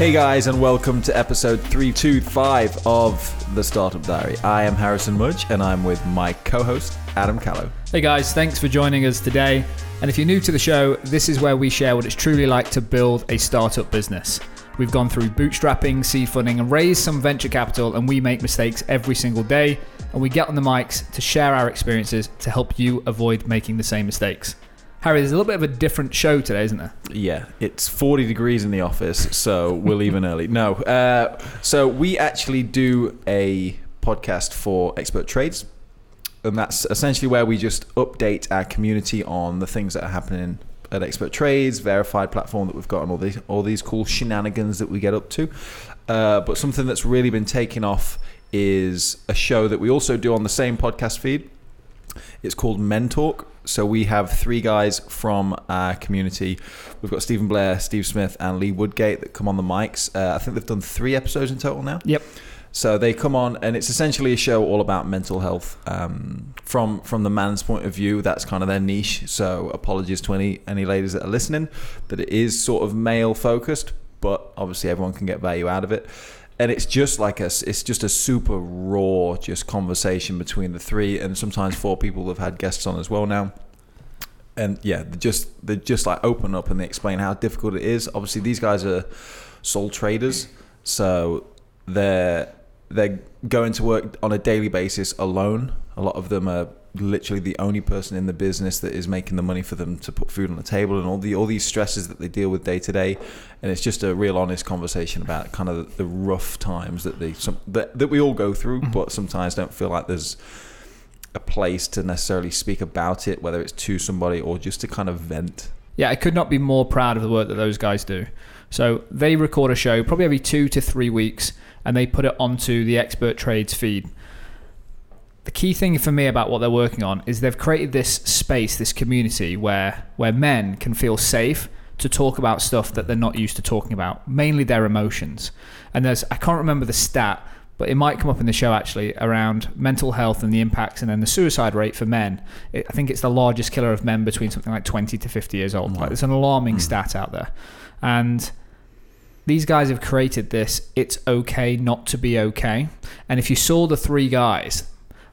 Hey guys, and welcome to episode 325 of The Startup Diary. I am Harrison Mudge, and I'm with my co host, Adam Callow. Hey guys, thanks for joining us today. And if you're new to the show, this is where we share what it's truly like to build a startup business. We've gone through bootstrapping, seed funding, and raised some venture capital, and we make mistakes every single day. And we get on the mics to share our experiences to help you avoid making the same mistakes. Harry, there's a little bit of a different show today, isn't there? Yeah, it's 40 degrees in the office, so we're leaving early. No, uh, so we actually do a podcast for expert trades, and that's essentially where we just update our community on the things that are happening at Expert Trades, verified platform that we've got, and all these all these cool shenanigans that we get up to. Uh, but something that's really been taking off is a show that we also do on the same podcast feed. It's called Men Talk. So we have three guys from our community. We've got Stephen Blair, Steve Smith, and Lee Woodgate that come on the mics. Uh, I think they've done three episodes in total now. Yep. So they come on, and it's essentially a show all about mental health um, from from the man's point of view. That's kind of their niche. So apologies to any any ladies that are listening, that it is sort of male focused, but obviously everyone can get value out of it. And it's just like a, it's just a super raw, just conversation between the three, and sometimes four people have had guests on as well now and yeah, they just they just like open up and they explain how difficult it is. Obviously, these guys are sole traders, so they're they're going to work on a daily basis alone. A lot of them are literally the only person in the business that is making the money for them to put food on the table and all the all these stresses that they deal with day to day and it's just a real honest conversation about kind of the rough times that they some that, that we all go through Mm-hmm. but sometimes don't feel like there's a place to necessarily speak about it whether it's to somebody or just to kind of vent Yeah, I could not be more proud of the work that those guys do. So they record a show probably every two to three weeks and they put it onto the Expert Trades feed. The key thing for me about what they're working on is they've created this space, this community where where men can feel safe to talk about stuff that they're not used to talking about, mainly their emotions. And there's I can't remember the stat, but it might come up in the show actually around mental health and the impacts and then the suicide rate for men. It, I think it's the largest killer of men between something like 20 to 50 years old. Like there's an alarming hmm. stat out there. And these guys have created this it's okay not to be okay. And if you saw the three guys,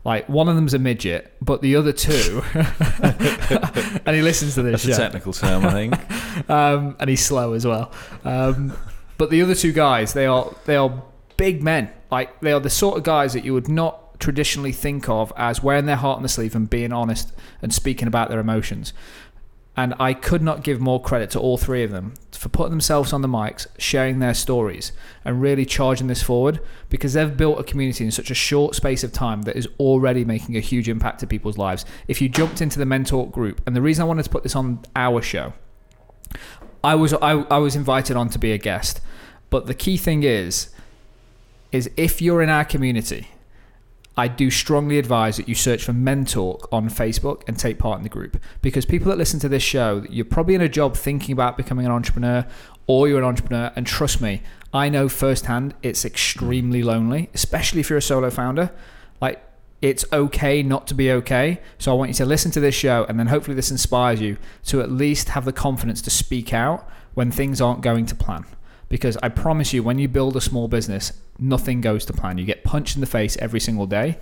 like one of them's a midget, but the other two and he listens to this that's a technical term i think um, and he's slow as well. Um, but the other two guys, they are they are big men. Like they are the sort of guys that you would not traditionally think of as wearing their heart on the sleeve and being honest and speaking about their emotions. And I could not give more credit to all three of them for putting themselves on the mics, sharing their stories, and really charging this forward because they've built a community in such a short space of time that is already making a huge impact to people's lives. If you jumped into the Men Talk group, and the reason I wanted to put this on our show I was I, I was invited on to be a guest, but the key thing is, is if you're in our community, I do strongly advise that you search for Mentalk on Facebook and take part in the group because people that listen to this show, you're probably in a job thinking about becoming an entrepreneur, or you're an entrepreneur, and trust me, I know firsthand it's extremely lonely, especially if you're a solo founder. Like it's okay not to be okay. So I want you to listen to this show and then hopefully this inspires you to at least have the confidence to speak out when things aren't going to plan. Because I promise you, when you build a small business, nothing goes to plan. You get punched in the face every single day,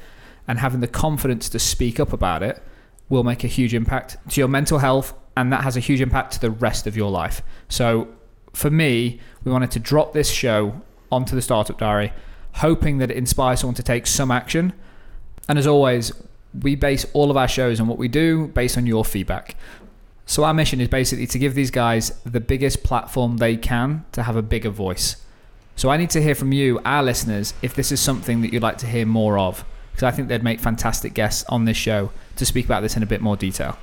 and having the confidence to speak up about it will make a huge impact to your mental health, and that has a huge impact to the rest of your life. So, for me, we wanted to drop this show onto the Startup Diary, hoping that it inspires someone to take some action. And as always, we base all of our shows on what we do based on your feedback. So our mission is basically to give these guys the biggest platform they can to have a bigger voice. So I need to hear from you, our listeners, if this is something that you'd like to hear more of, because I think they'd make fantastic guests on this show to speak about this in a bit more detail.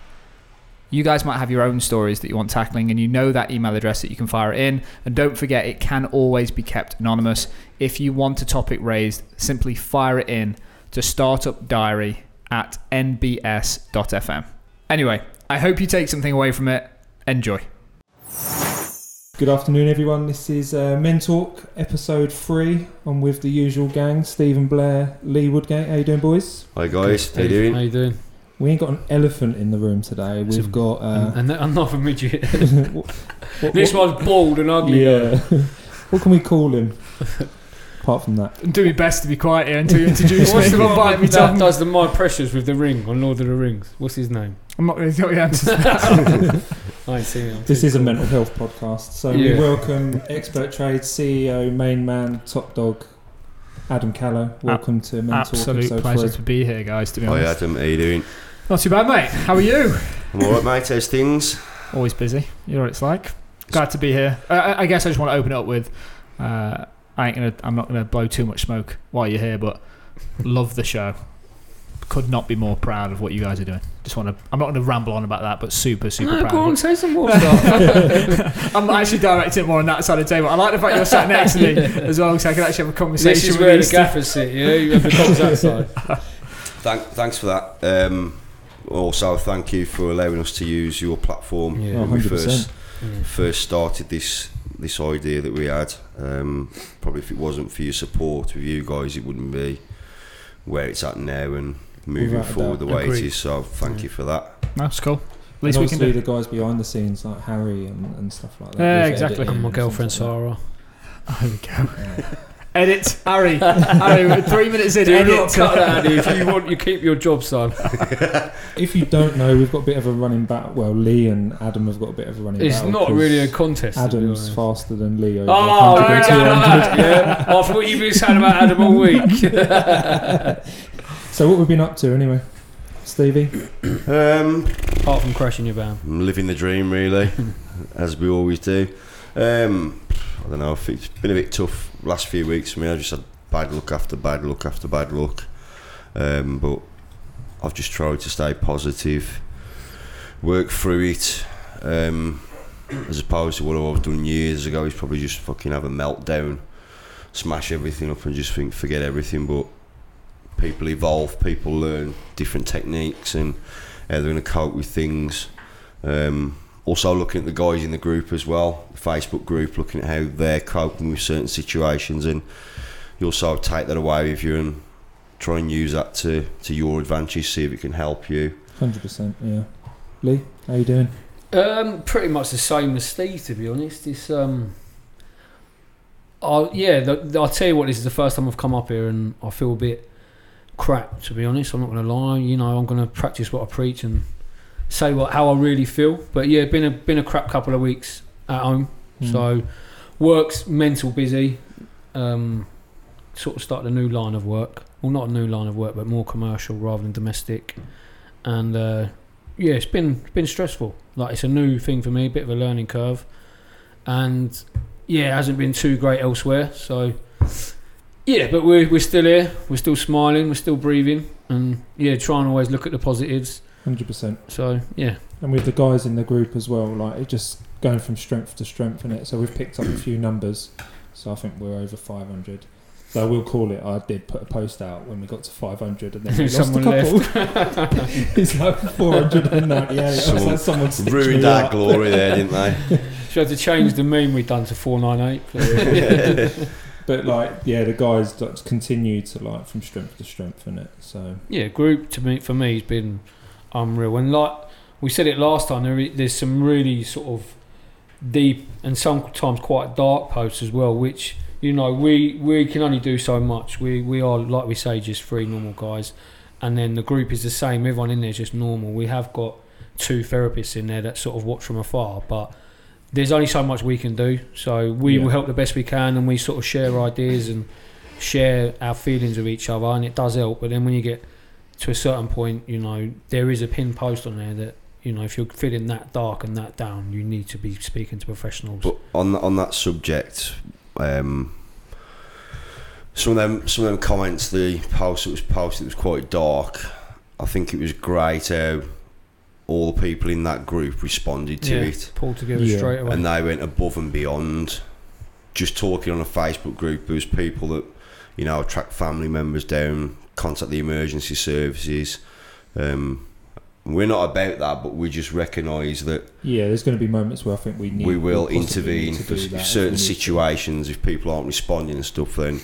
You guys might have your own stories that you want tackling, and you know that email address that you can fire it in. And don't forget, it can always be kept anonymous. If you want a topic raised, simply fire it in to startupdiary at nbs.fm. Anyway, I hope you take something away from it. Enjoy. Good afternoon, everyone. This is uh, Men Talk, episode three. I'm with the usual gang: Stephen Blair, Lee Woodgate. How you doing, boys? Hi guys, how you doing? How you doing? We ain't got an elephant in the room today. We've Some- got uh, and, and another midget. what- what- this one's bald and ugly. yeah. What can we call him? Apart from that, I'm doing my best to be quiet here until you introduce What's me. the Don't one me, that does the My Precious with the ring on Lord of the Rings? What's his name? I'm not going to tell you the answers. to that. I ain't seen it. this is a mental health podcast, so Yeah. we welcome expert trade CEO, main man, top dog, Adam Callow. Welcome to Mental health. Absolute episode pleasure three. to be here, guys. To be Hi honest, Adam, how you doing? not too bad, mate. How are you? I'm alright mate, how's things? Always busy. You know what it's like. Glad to be here. I- I, I guess I just want to open up with. Uh, I ain't gonna. I'm not gonna blow too much smoke while you're here, but love the show. Could not be more proud of what you guys are doing. Just want to. I'm not going to ramble on about that, but super, super No, proud. go on, say some more stuff. I'm actually directing it more on that side of the table. I like the fact you're sat next to me as well, so I can actually have a conversation this is with where you. the gaffers sit, yeah? You have the cops outside. Thank, thanks for that. Um, also, thank you for allowing us to use your platform Yeah. When we 100%. first Mm. first started this this idea that we had. Um, probably if it wasn't for your support with you guys, it wouldn't be where it's at now and moving Without forward the way Agreed. it is. So thank Yeah. you for that. No, it's cool. At And least we can do. the guys behind the scenes like Harry and, and stuff like that. Yeah, with exactly. editing And my and girlfriend things like Sarah. There we go. that. Yeah. Edit, Harry. Harry, we're three minutes in. Do edit. not cut that, Andy. If you want, you keep your job, son. If you don't know, we've got a bit of a running back. Well, Lee and Adam have got a bit of a running It's not really a contest. Adam's faster than Lee. Over Oh, 100 and yeah, 200. yeah. After what you've been saying about Adam all week. So what we've been up to anyway, Stevie? Um, Apart from crashing your van. I'm living the dream, really, as we always do. Um, I don't know. If it's been a bit tough last few weeks for me. I just had bad luck after bad luck after bad luck. Um, but I've just tried to stay positive, work through it. Um, as opposed to what I've done years ago, is probably just fucking have a meltdown, smash everything up, and just think forget everything. But people evolve, people learn different techniques, and how they're going to cope with things. Um, also looking at the guys in the group as well, the Facebook group, looking at how they're coping with certain situations, and you also take that away with you and try and use that to, to your advantage, see if it can help you. Hundred percent. Yeah. Lee, how you doing? Um, pretty much the same as Steve, to be honest. It's um, I yeah. The, the- I'll tell you what. This is the first time I've come up here, and I feel a bit crap. To be honest, I'm not going to lie. You know, I'm going to practice what I preach and say what how I really feel. But yeah, been a been a crap couple of weeks at home. Mm. So work's mental busy. Um, sort of started a new line of work. Well, not a new line of work, but more commercial rather than domestic. And uh, yeah, it's been it's been stressful. Like it's a new thing for me, a bit of a learning curve. And yeah, it hasn't been too great elsewhere. So yeah, but we're we're still here. We're still smiling. We're still breathing. And yeah, trying to always look at the positives. Hundred percent. So yeah, And with the guys in the group as well, like it just going from strength to strength in it. So we've picked up a few numbers. So I think we're over five hundred. So we'll call it. I did put a post out when we got to 500, and then we lost a Someone couple. it's like 498. I was Someone like, someone stitched Ruined me our up. glory there, didn't they? should have to change the meme we've done to four nine eight. But like, yeah, the guys continue to like from strength to strength in it. So Yeah, group to me for me has been unreal. And like we said it last time, there, there's some really sort of deep and sometimes quite dark posts as well, which you know we we can only do so much. We we are like we say just three normal guys, and then the group is the same. Everyone in there is just normal. We have got two therapists in there that sort of watch from afar, but. There's only so much we can do, so we Yeah. will help the best we can, and we sort of share ideas and share our feelings with each other, and it does help. But then when you get to a certain point, you know, there is a pin post on there that, you know, if you're feeling that dark and that down, you need to be speaking to professionals. But on on that subject, um, some of them some of them comments, the post that was posted was quite dark. I think it was great how all the people in that group responded to Yeah. it, Pull together Yeah. straight away. and they went above and beyond. Just talking on a Facebook group, there was people that you know track family members down, contact the emergency services. Um, we're not about that, but we just recognise that yeah, there's going to be moments where I think we need. we will intervene need to for that certain we need to. situations if people aren't responding and stuff then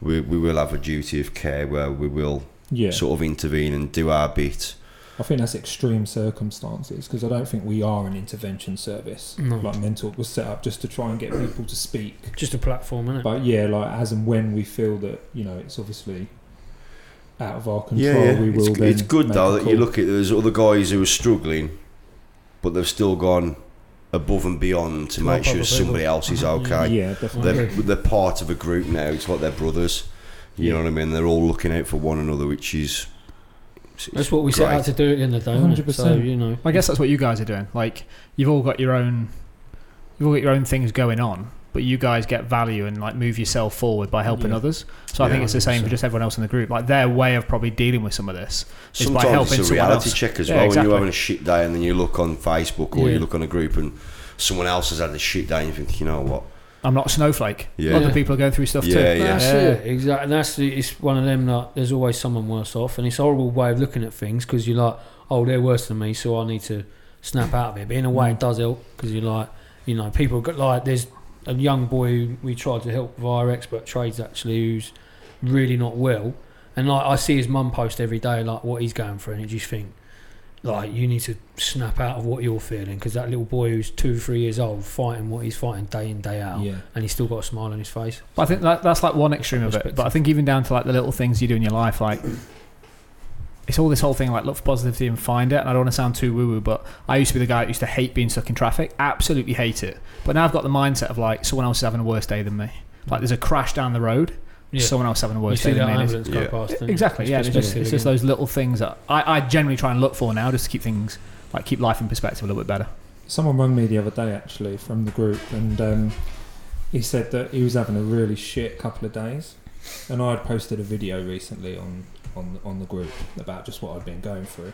we, we will have a duty of care where we will Yeah, sort of intervene and do our bit I think that's extreme circumstances because I don't think we are an intervention service. No. Like Mental was set up just to try and get people to speak. Just a platform, isn't it? But yeah, like as and when we feel that you know it's obviously out of our control, Yeah, yeah. we will. It's, then it's good though that you look at there's other guys who are struggling, but they've still gone above and beyond to To make sure somebody else is okay. Yeah, definitely. They're, they're part of a group now. It's like they're brothers. You know what I mean? They're all looking out for one another, which is. It's- That's what we set out to do in the end of the day. 100%. 100%. So, you know. I guess that's what you guys are doing. Like you've all got your own, you've all got your own things going on, but you guys get value and like move yourself forward by helping Yeah. others. So I think it's the same for 100%. just everyone else in the group. Like their way of probably dealing with some of this is by Sometimes helping it's a someone reality else. check as Yeah, well. When you're having a shit day and then you look on Facebook or Yeah. you look on a group and someone else has had a shit day and you think, you know what? I'm not a snowflake. Yeah. Other people are going through stuff Yeah, too. yeah. That's Yeah. it, exactly. That's the, it's one of them that there's always someone worse off, and it's a horrible way of looking at things because you're like, oh, they're worse than me, so I need to snap out of it. But in a way, it mm. does help because you're like, you know, people got like there's a young boy who we tried to help via expert trades actually who's really not well, and like I see his mum post every day like what he's going through, and you just think. Like you need to snap out of what you're feeling because that little boy who's two, three years old fighting what he's fighting day in day out, Yeah. and he's still got a smile on his face. But I think that, that's like one extreme of it. But I think even down to like the little things you do in your life, like it's all this whole thing like look for positivity and find it. And I don't want to sound too woo woo, but I used to be the guy that used to hate being stuck in traffic. Absolutely hate it. But now I've got the mindset of like someone else is having a worse day than me. Like there's a crash down the road, Yeah. someone else having a You worse see day that than me. and it's- ambulance go Yeah. past. Exactly. Yeah. It's just, it's just those little things that I, I generally try and look for now, just to keep things like keep life in perspective a little bit better. Someone rang me the other day actually from the group, and um, he said that he was having a really shit couple of days, and I had posted a video recently on on the, on the group about just what I'd been going through,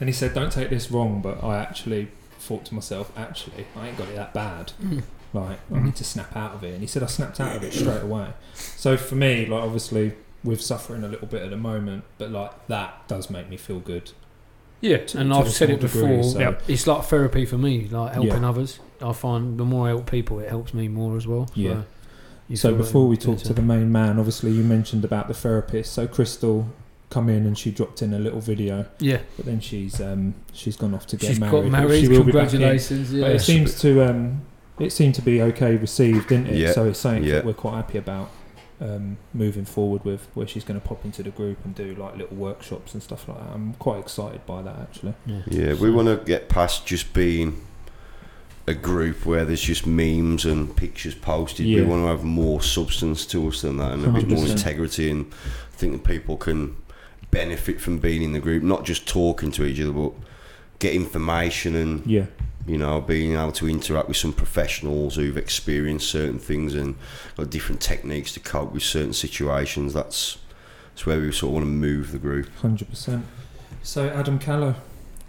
and he said, "Don't take this wrong, but I actually thought to myself, actually, I ain't got it that bad. Mm. Like I need to snap out of it." And he said, "I snapped out of it straight away." So for me, like obviously. We're suffering a little bit at the moment, but like that does make me feel good. Yeah, to- and to I've said it degree, before. so- Yep. It's like therapy for me, like helping Yeah. others. I find the more I help people, it helps me more as well. So Yeah. So before we talk to the main man, obviously you mentioned about the therapist. So Crystal come in and she dropped in a little video, yeah, but then she's um, she's gone off to get she's married. got married. She will be back in. Congratulations! But Yeah, it seems to um, it seemed to be okay received, didn't it? Yeah. So it's something Yeah. that we're quite happy about um, moving forward with, where she's going to pop into the group and do like little workshops and stuff like that. I'm quite excited by that actually. Yeah, we want to get past just being a group where there's just memes and pictures posted. We want to have more substance to us than that and a bit more integrity. And I think that people can benefit from being in the group, not just talking to each other, but get information and Yeah, you know being able to interact with some professionals who've experienced certain things and got different techniques to cope with certain situations. That's that's where we sort of want to move the group. hundred percent. So Adam Callow,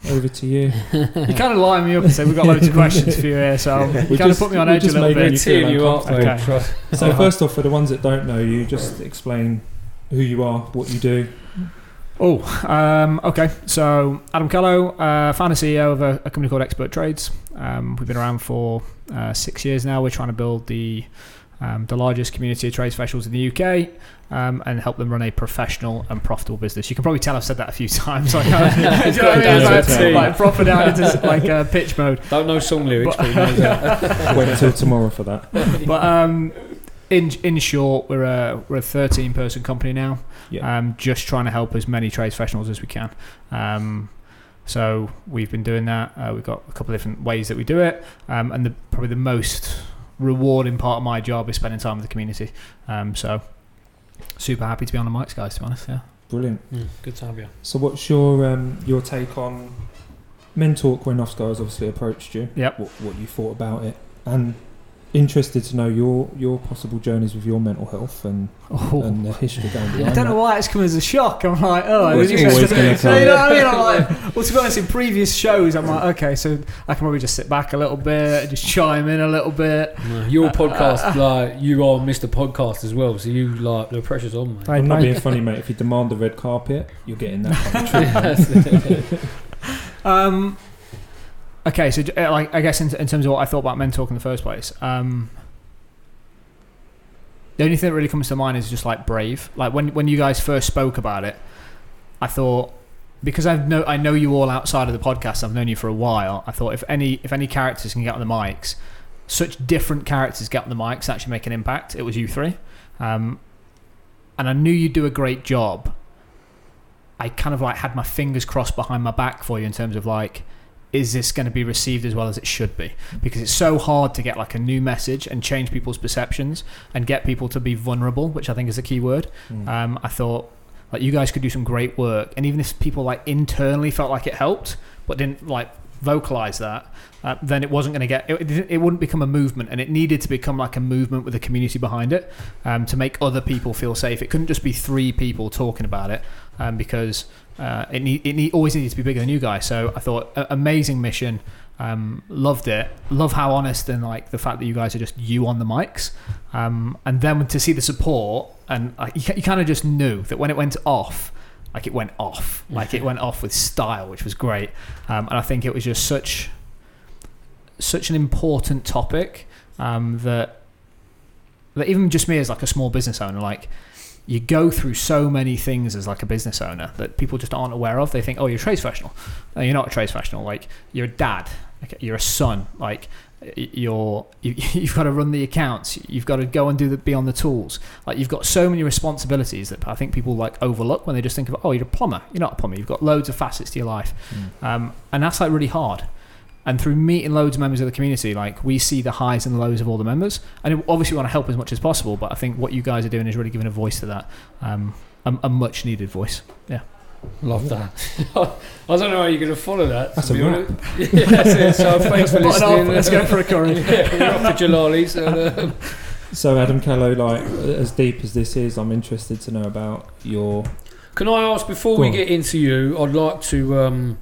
over to you. You kind of line me up and say we've got loads of questions for you here, so you We kind of put me on we edge a little bit. you tear you up, Okay. So uh-huh. first off, for the ones that don't know you, just explain who you are, what you do. Oh, um, okay. So Adam Callow, uh, founder CEO of a, a company called Expert Trades. Um, we've been around for uh, six years now. We're trying to build the um, the largest community of trade specials in the UK um, and help them run a professional and profitable business. You can probably tell I've said that a few times. Like, uh, do you know what I mean? Down to It's a like, T. like proper down into like uh, pitch mode. Don't know song lyrics, But- but he knows that. Wait until tomorrow for that. But um, in in short, we're a we're a 13 person company now. Yeah. Um, just trying to help as many trades professionals as we can. Um, so we've been doing that. Uh, we've got a couple of different ways that we do it, um, and the, probably the most rewarding part of my job is spending time with the community. Um, so super happy to be on the mics, guys. To be honest, yeah. Brilliant. Mm, good to have you. So, what's your um, your take on Men Talk when Off Guys obviously approached you? Yep. What, what you thought about it, and interested to know your your possible journeys with your mental health and, Oh. and the history going behind I don't know that. why it's come as a shock. I'm like, oh, Well, it's this is always just- gonna you know come. what I mean? I'm like, well, to be honest, in previous shows, I'm like, okay, so I can probably just sit back a little bit, and just chime in a little bit. No, your podcast, like you are Mr. Podcast as well, so you like the pressure's on, mate. I'm not being funny, mate. If you demand the red carpet, you're getting that kind of treatment. Um, okay, so uh, like I guess in, in terms of what I thought about men talk in the first place, um, the only thing that really comes to mind is just like brave. Like when when you guys first spoke about it, I thought because I've know I know you all outside of the podcast. I've known you for a while. I thought if any if any characters can get on the mics, such different characters get on the mics actually make an impact. It was you three, um, and I knew you'd do a great job. I kind of like had my fingers crossed behind my back for you in terms of like, is this going to be received as well as it should be? Because it's so hard to get like a new message and change people's perceptions and get people to be vulnerable, which I think is a key word. Mm. Um, I thought like you guys could do some great work, and even if people like internally felt like it helped, but didn't like vocalize that, uh, then it wasn't going to get it, it, wouldn't become a movement, and it needed to become like a movement with a community behind it um, to make other people feel safe. It couldn't just be three people talking about it um, because uh, it need, it need, always needed to be bigger than you guys. So I thought a- amazing mission. Um, loved it. Love how honest and like the fact that you guys are just you on the mics, um, and then to see the support and like, you, you kind of just knew that when it went off, like it went off, like it went off with style, which was great. Um, and I think it was just such such an important topic um, that that even just me as like a small business owner, like you go through so many things as like a business owner that people just aren't aware of. They think, oh, you're a trades professional. No, you're not a trades professional. Like you're a dad. Okay, you're a son. Like you're you, you've got to run the accounts. You've got to go and do the be on the tools. Like you've got so many responsibilities that I think people like overlook when they just think of oh, you're a plumber. You're not a plumber. You've got loads of facets to your life, Mm. um, and that's like really hard. And through meeting loads of members of the community, like we see the highs and the lows of all the members, and obviously we want to help as much as possible. But I think what you guys are doing is really giving a voice to that, um, a, a much needed voice. Love that. I don't know how you're going to follow that. That's a wrap. yeah, that's it. So thanks for listening. off, let's go for a curry. yeah, we're off to Jalali's. And, um, So Adam Callow, like as deep as this is, I'm interested to know about your. Can I ask before Go we on. get into you? I'd like to,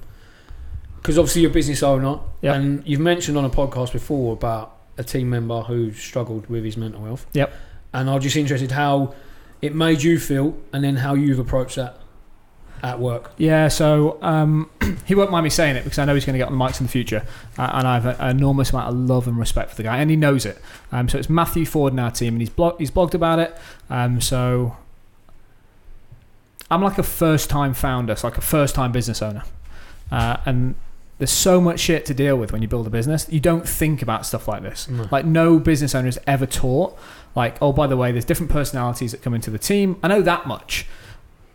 because obviously you're a business owner, Yep. and you've mentioned on a podcast before about a team member who struggled with his mental health. Yep. And I'm just interested how it made you feel, and then how you've approached that at work. Yeah, so um, he won't mind me saying it because I know he's going to get on the mics in the future, uh, and I have a- an enormous amount of love and respect for the guy, and he knows it. Um, so it's Matthew Ford in our team, and he's blog- he's blogged about it. Um, so I'm like a first time founder, so like a first time business owner, uh, and there's so much shit to deal with when you build a business. You don't think about stuff like this. No. Like no business owner is ever taught. Like, oh, by the way, there's different personalities that come into the team. I know that much,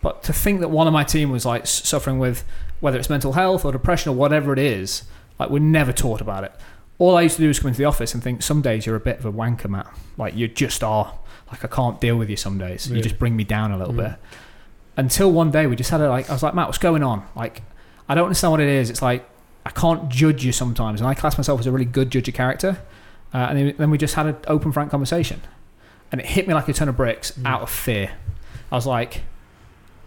but to think that one of my team was like suffering with whether it's mental health or depression or whatever it is, like we're never taught about it. All I used to do is come into the office and think some days you're a bit of a wanker, Matt. Like you just are. Like I can't deal with you some days. You just bring me down a little Mm. bit. Until one day we just had a like I was like Matt, what's going on? Like I don't understand what it is. It's like I can't judge you sometimes, and I class myself as a really good judge of character. Uh, and then- then we just had an open, frank conversation, and it hit me like a ton of bricks Mm. out of fear. I was like,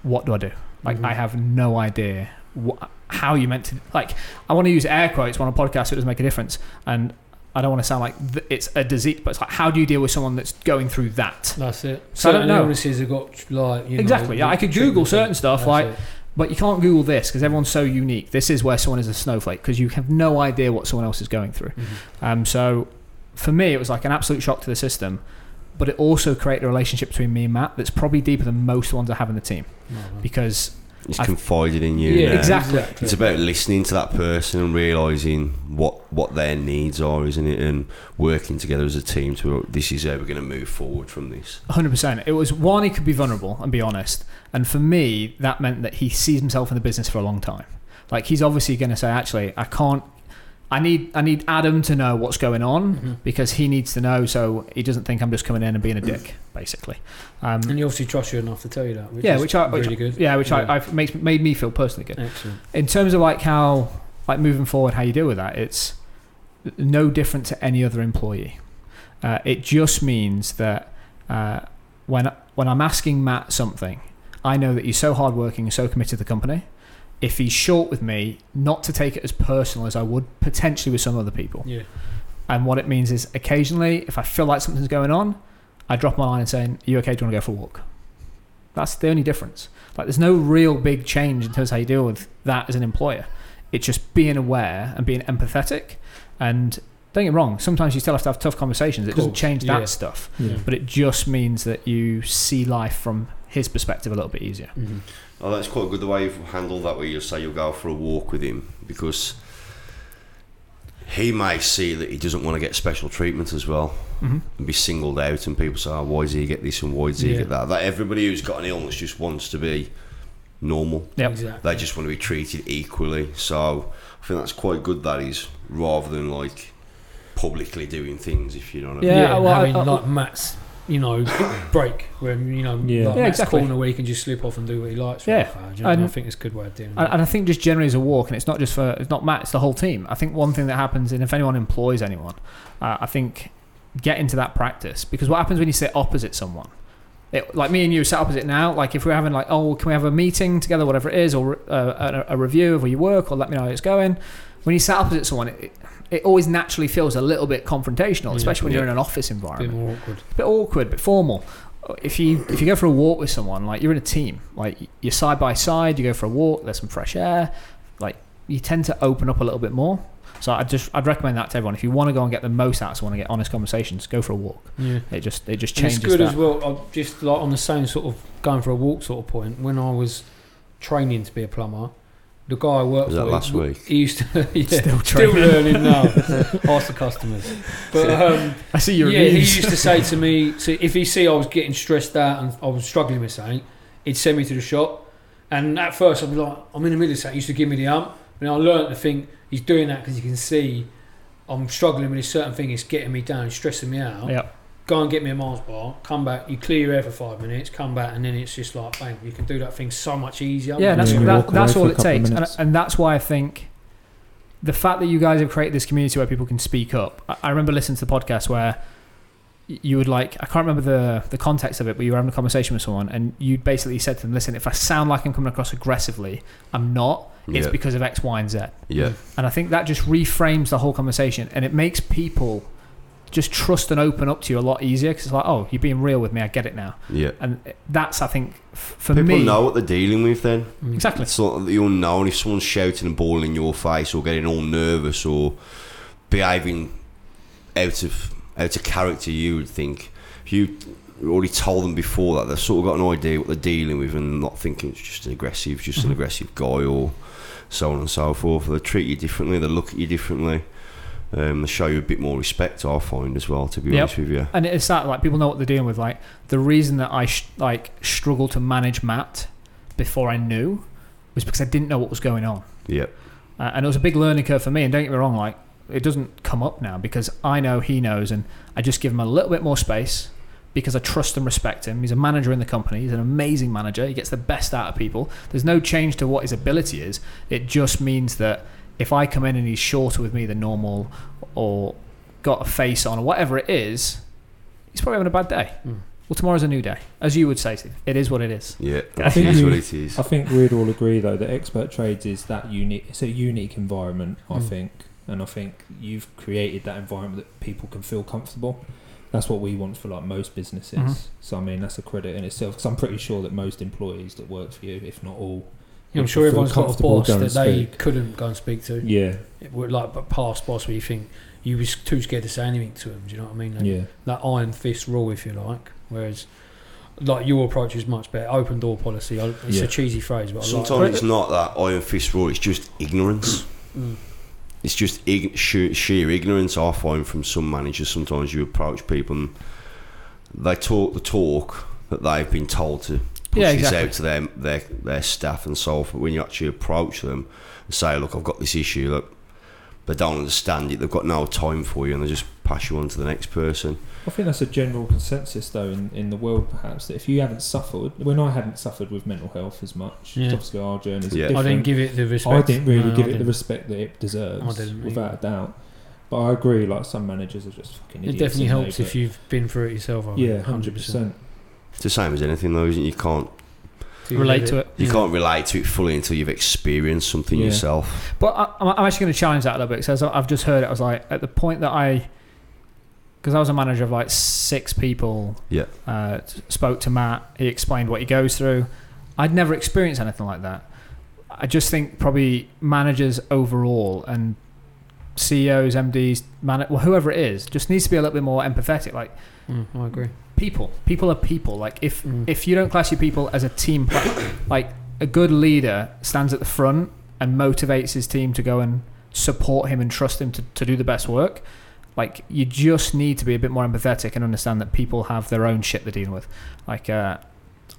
"What do I do? Like, Mhm. I have no idea wh- how you meant to. Like, I want to use air quotes on a podcast so it doesn't make a difference, and I don't want to sound like th- it's a disease, but it's like, how do you deal with someone that's going through that? That's it. So I don't Certain know. illnesses have got like you know, Exactly, yeah, I could Google certain stuff, like- it. But you can't Google this because everyone's so unique. This is where someone is a snowflake because you have no idea what someone else is going through. Mhm. Um, so for me, it was like an absolute shock to the system, but it also created a relationship between me and Matt that's probably deeper than most ones I have in the team No, no. because He's I- confided in you. Yeah, now. exactly. It's about listening to that person and realizing what what their needs are, isn't it? And working together as a team to this is how we're going to move forward from this. 100%. It was one, he could be vulnerable and be honest. And for me, that meant that he sees himself in the business for a long time. Like he's obviously going to say, actually, I can't. I need I need Adam to know what's going on Mhm. because he needs to know so he doesn't think I'm just coming in and being a dick, basically. Um, And he obviously trusts you enough to tell you that. Which yeah, is which I which, really good. yeah, which Yeah. I I've makes made me feel personally good. Excellent. in terms of like how like moving forward how you deal with that it's no different to any other employee uh, it just means that uh, when when I'm asking Matt something I know that he's so hardworking and so committed to the company if he's short with me not to take it as personal as I would potentially with some other people. Yeah. and what it means is occasionally if I feel like something's going on I drop my line and saying are you okay? Do you want to go for a walk? That's the only difference. Like there's no real big change in terms of how you deal with that as an employer. It's just being aware and being empathetic. And don't get me wrong sometimes you still have to have tough conversations. It doesn't change yeah. that stuff. Yeah. but it just means that you see life from his perspective a little bit easier. Mhm. Oh, that's quite good the way you've handled that. Where you say you'll go for a walk with him because he may see that he doesn't want to get special treatment as well Mhm. and be singled out, and people say, "Oh, why does he get this and why does he Yeah. get that?" That everybody who's got an illness just wants to be normal. Yep. Exactly. They just want to be treated equally. So I think that's quite good. That is rather than like publicly doing things. If you know what I mean. Yeah, Yeah, well, having I- I- like Matt's, you know, break where you know, Yeah. like Yeah, exactly. corner where he can just slip off and do what he likes. Yeah. you know I? And- I think it's a good way of doing it. And, and I think just generally as a walk, and it's not just for it's not Matt, it's the whole team. I think one thing that happens, and if anyone employs anyone, uh, I think get into that practice because what happens when you sit opposite someone, it, like me and you sit opposite now. Like if we're having like, oh, can we have a meeting together, whatever it is, or uh, a, a review of where you work, or let me know how it's going. When you sit opposite someone, it, it always naturally feels a little bit confrontational, Yeah. especially when you're in an office environment. a bit more awkward. bit awkward, bit formal. If you if you go for a walk with someone, like you're in a team, like you're side by side, you go for a walk, there's some fresh air, like you tend to open up a little bit more. So I just I'd recommend that to everyone. If you want to go and get the most out of someone and get honest conversations, go for a walk. Yeah. It just it just And changes it's good that. as well. I just like on the same sort of going for a walk sort of point. When I was training to be a plumber, the guy I worked Was that for, last w- week? He used to yeah, Still still, training. learning now. Ask the customers. But um, I see your yeah, he used to say to me, so if he see I was getting stressed out and I was struggling with something, he'd send me to the shop. And at first I'd be like, I'm in the middle of something. He used to give me the ump. And I learned to think he's doing that because he can see I'm struggling with a certain thing. It's getting me down, it's stressing me out yeah, go and get me a Mars bar, come back, you clear your air for five minutes, come back, and then it's just like, bang, you can do that thing so much easier. yeah, that's Yeah, that, that's all it takes, and, and that's why I think the fact that you guys have created this community where people can speak up. I, I remember listening to the podcast where you would like I can't remember the the context of it, but you were having a conversation with someone, and you basically said to them, "Listen, if I sound like I'm coming across aggressively, I'm not. It's Yeah. because of X, Y, and Z." Yeah. And I think that just reframes the whole conversation, and it makes people just trust and open up to you a lot easier because it's like, "Oh, you're being real with me. I get it now." Yeah. And that's I think f- for People me know what they're dealing with then. Mm. exactly. It's sort of the unknown. If someone's shouting and bawling in your face, or getting all nervous, or behaving out of out of character, you would think if you already told them before that they've sort of got an idea what they're dealing with, and not thinking it's just an aggressive, just an Mhm. aggressive guy, or so on and so forth. They treat you differently. They look at you differently. Um, they show you a bit more respect. I find as well, to be Yep. honest with you. and it's that like people know what they're dealing with. Like the reason that I sh- like struggled to manage Matt before I knew was because I didn't know what was going on, Yeah, uh, and it was a big learning curve for me. And don't get me wrong, like it doesn't come up now because I know he knows, and I just give him a little bit more space because I trust and respect him. He's a manager in the company. He's an amazing manager. He gets the best out of people. There's no change to what his ability is. It just means that if I come in and he's shorter with me than normal, or got a face on, or whatever it is, he's probably having a bad day. Mm. Well, tomorrow's a new day, as you would say. Steve. It is what it is. yeah. I think is you- what it is. I think we'd all agree though that expert trades is that unique. It's a unique environment, I Mm. think, and I think you've created that environment that people can feel comfortable. That's what we want for like most businesses. Mhm. So I mean, that's a credit in itself. Because I'm pretty sure that most employees that work for you, if not all, Yeah, I'm sure feel everyone's got a boss that they speak. couldn't go and speak to. Yeah, It would like a past boss where you think you was too scared to say anything to him. Do you know what I mean? Like, yeah, That iron fist rule, if you like. Whereas, like your approach is much better. Open door policy. I- It's Yeah. a cheesy phrase, but I like Sometimes it. it's not that iron fist rule. It's just ignorance. Mm. It's just ig- sheer, sheer ignorance. I find from some managers. Sometimes you approach people and they talk the talk that they've been told to push Yeah, this exactly. out to their, their their staff and so forth. But when you actually approach them and say, "Look, I've got this issue," look, they don't understand it. They've got no time for you, and they just pass you on to the next person. I think that's a general consensus though in, in the world perhaps that if you haven't suffered, when I hadn't suffered with mental health as much, Yeah. obviously our journeys are Yeah. I I different. didn't give it the respect. I didn't really No, give I it the respect that it deserves, without a doubt. But I agree, like some managers are just fucking It definitely helps they? if you've been through it yourself. I But- yeah, hundred percent. It's the same as anything, though, isn't it? You can't Relate to it. you Yeah. can't relate to it fully until you've experienced something Yeah. yourself. But I, I'm I'm actually going to challenge that a little bit because I've just heard it. I was like, at the point that I, because I was a manager of like six people, Yeah. uh, spoke to Matt. He explained what he goes through. I'd never experienced anything like that. I just think probably managers overall and CEOs, MDs, man, well, whoever it is, just needs to be a little bit more empathetic. Like Mm, I agree. People, people are people. Like if Mm. if you don't class your people as a team, like a good leader stands at the front and motivates his team to go and support him and trust him to, to do the best work. Like you just need to be a bit more empathetic and understand that people have their own shit they're dealing with. Like uh,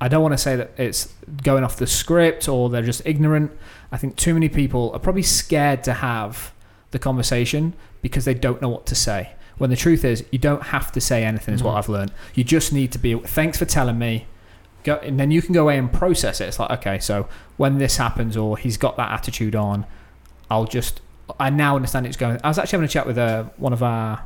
I don't want to say that it's going off the script or they're just ignorant. I think too many people are probably scared to have the conversation because they don't know what to say. When the truth is, you don't have to say anything. Is what Mhm. I've learned. You just need to be. Thanks for telling me. Go, and then you can go away and process it. It's like okay, so when this happens or he's got that attitude on, I'll just. I now understand it's going. I was actually having a chat with uh, one of our.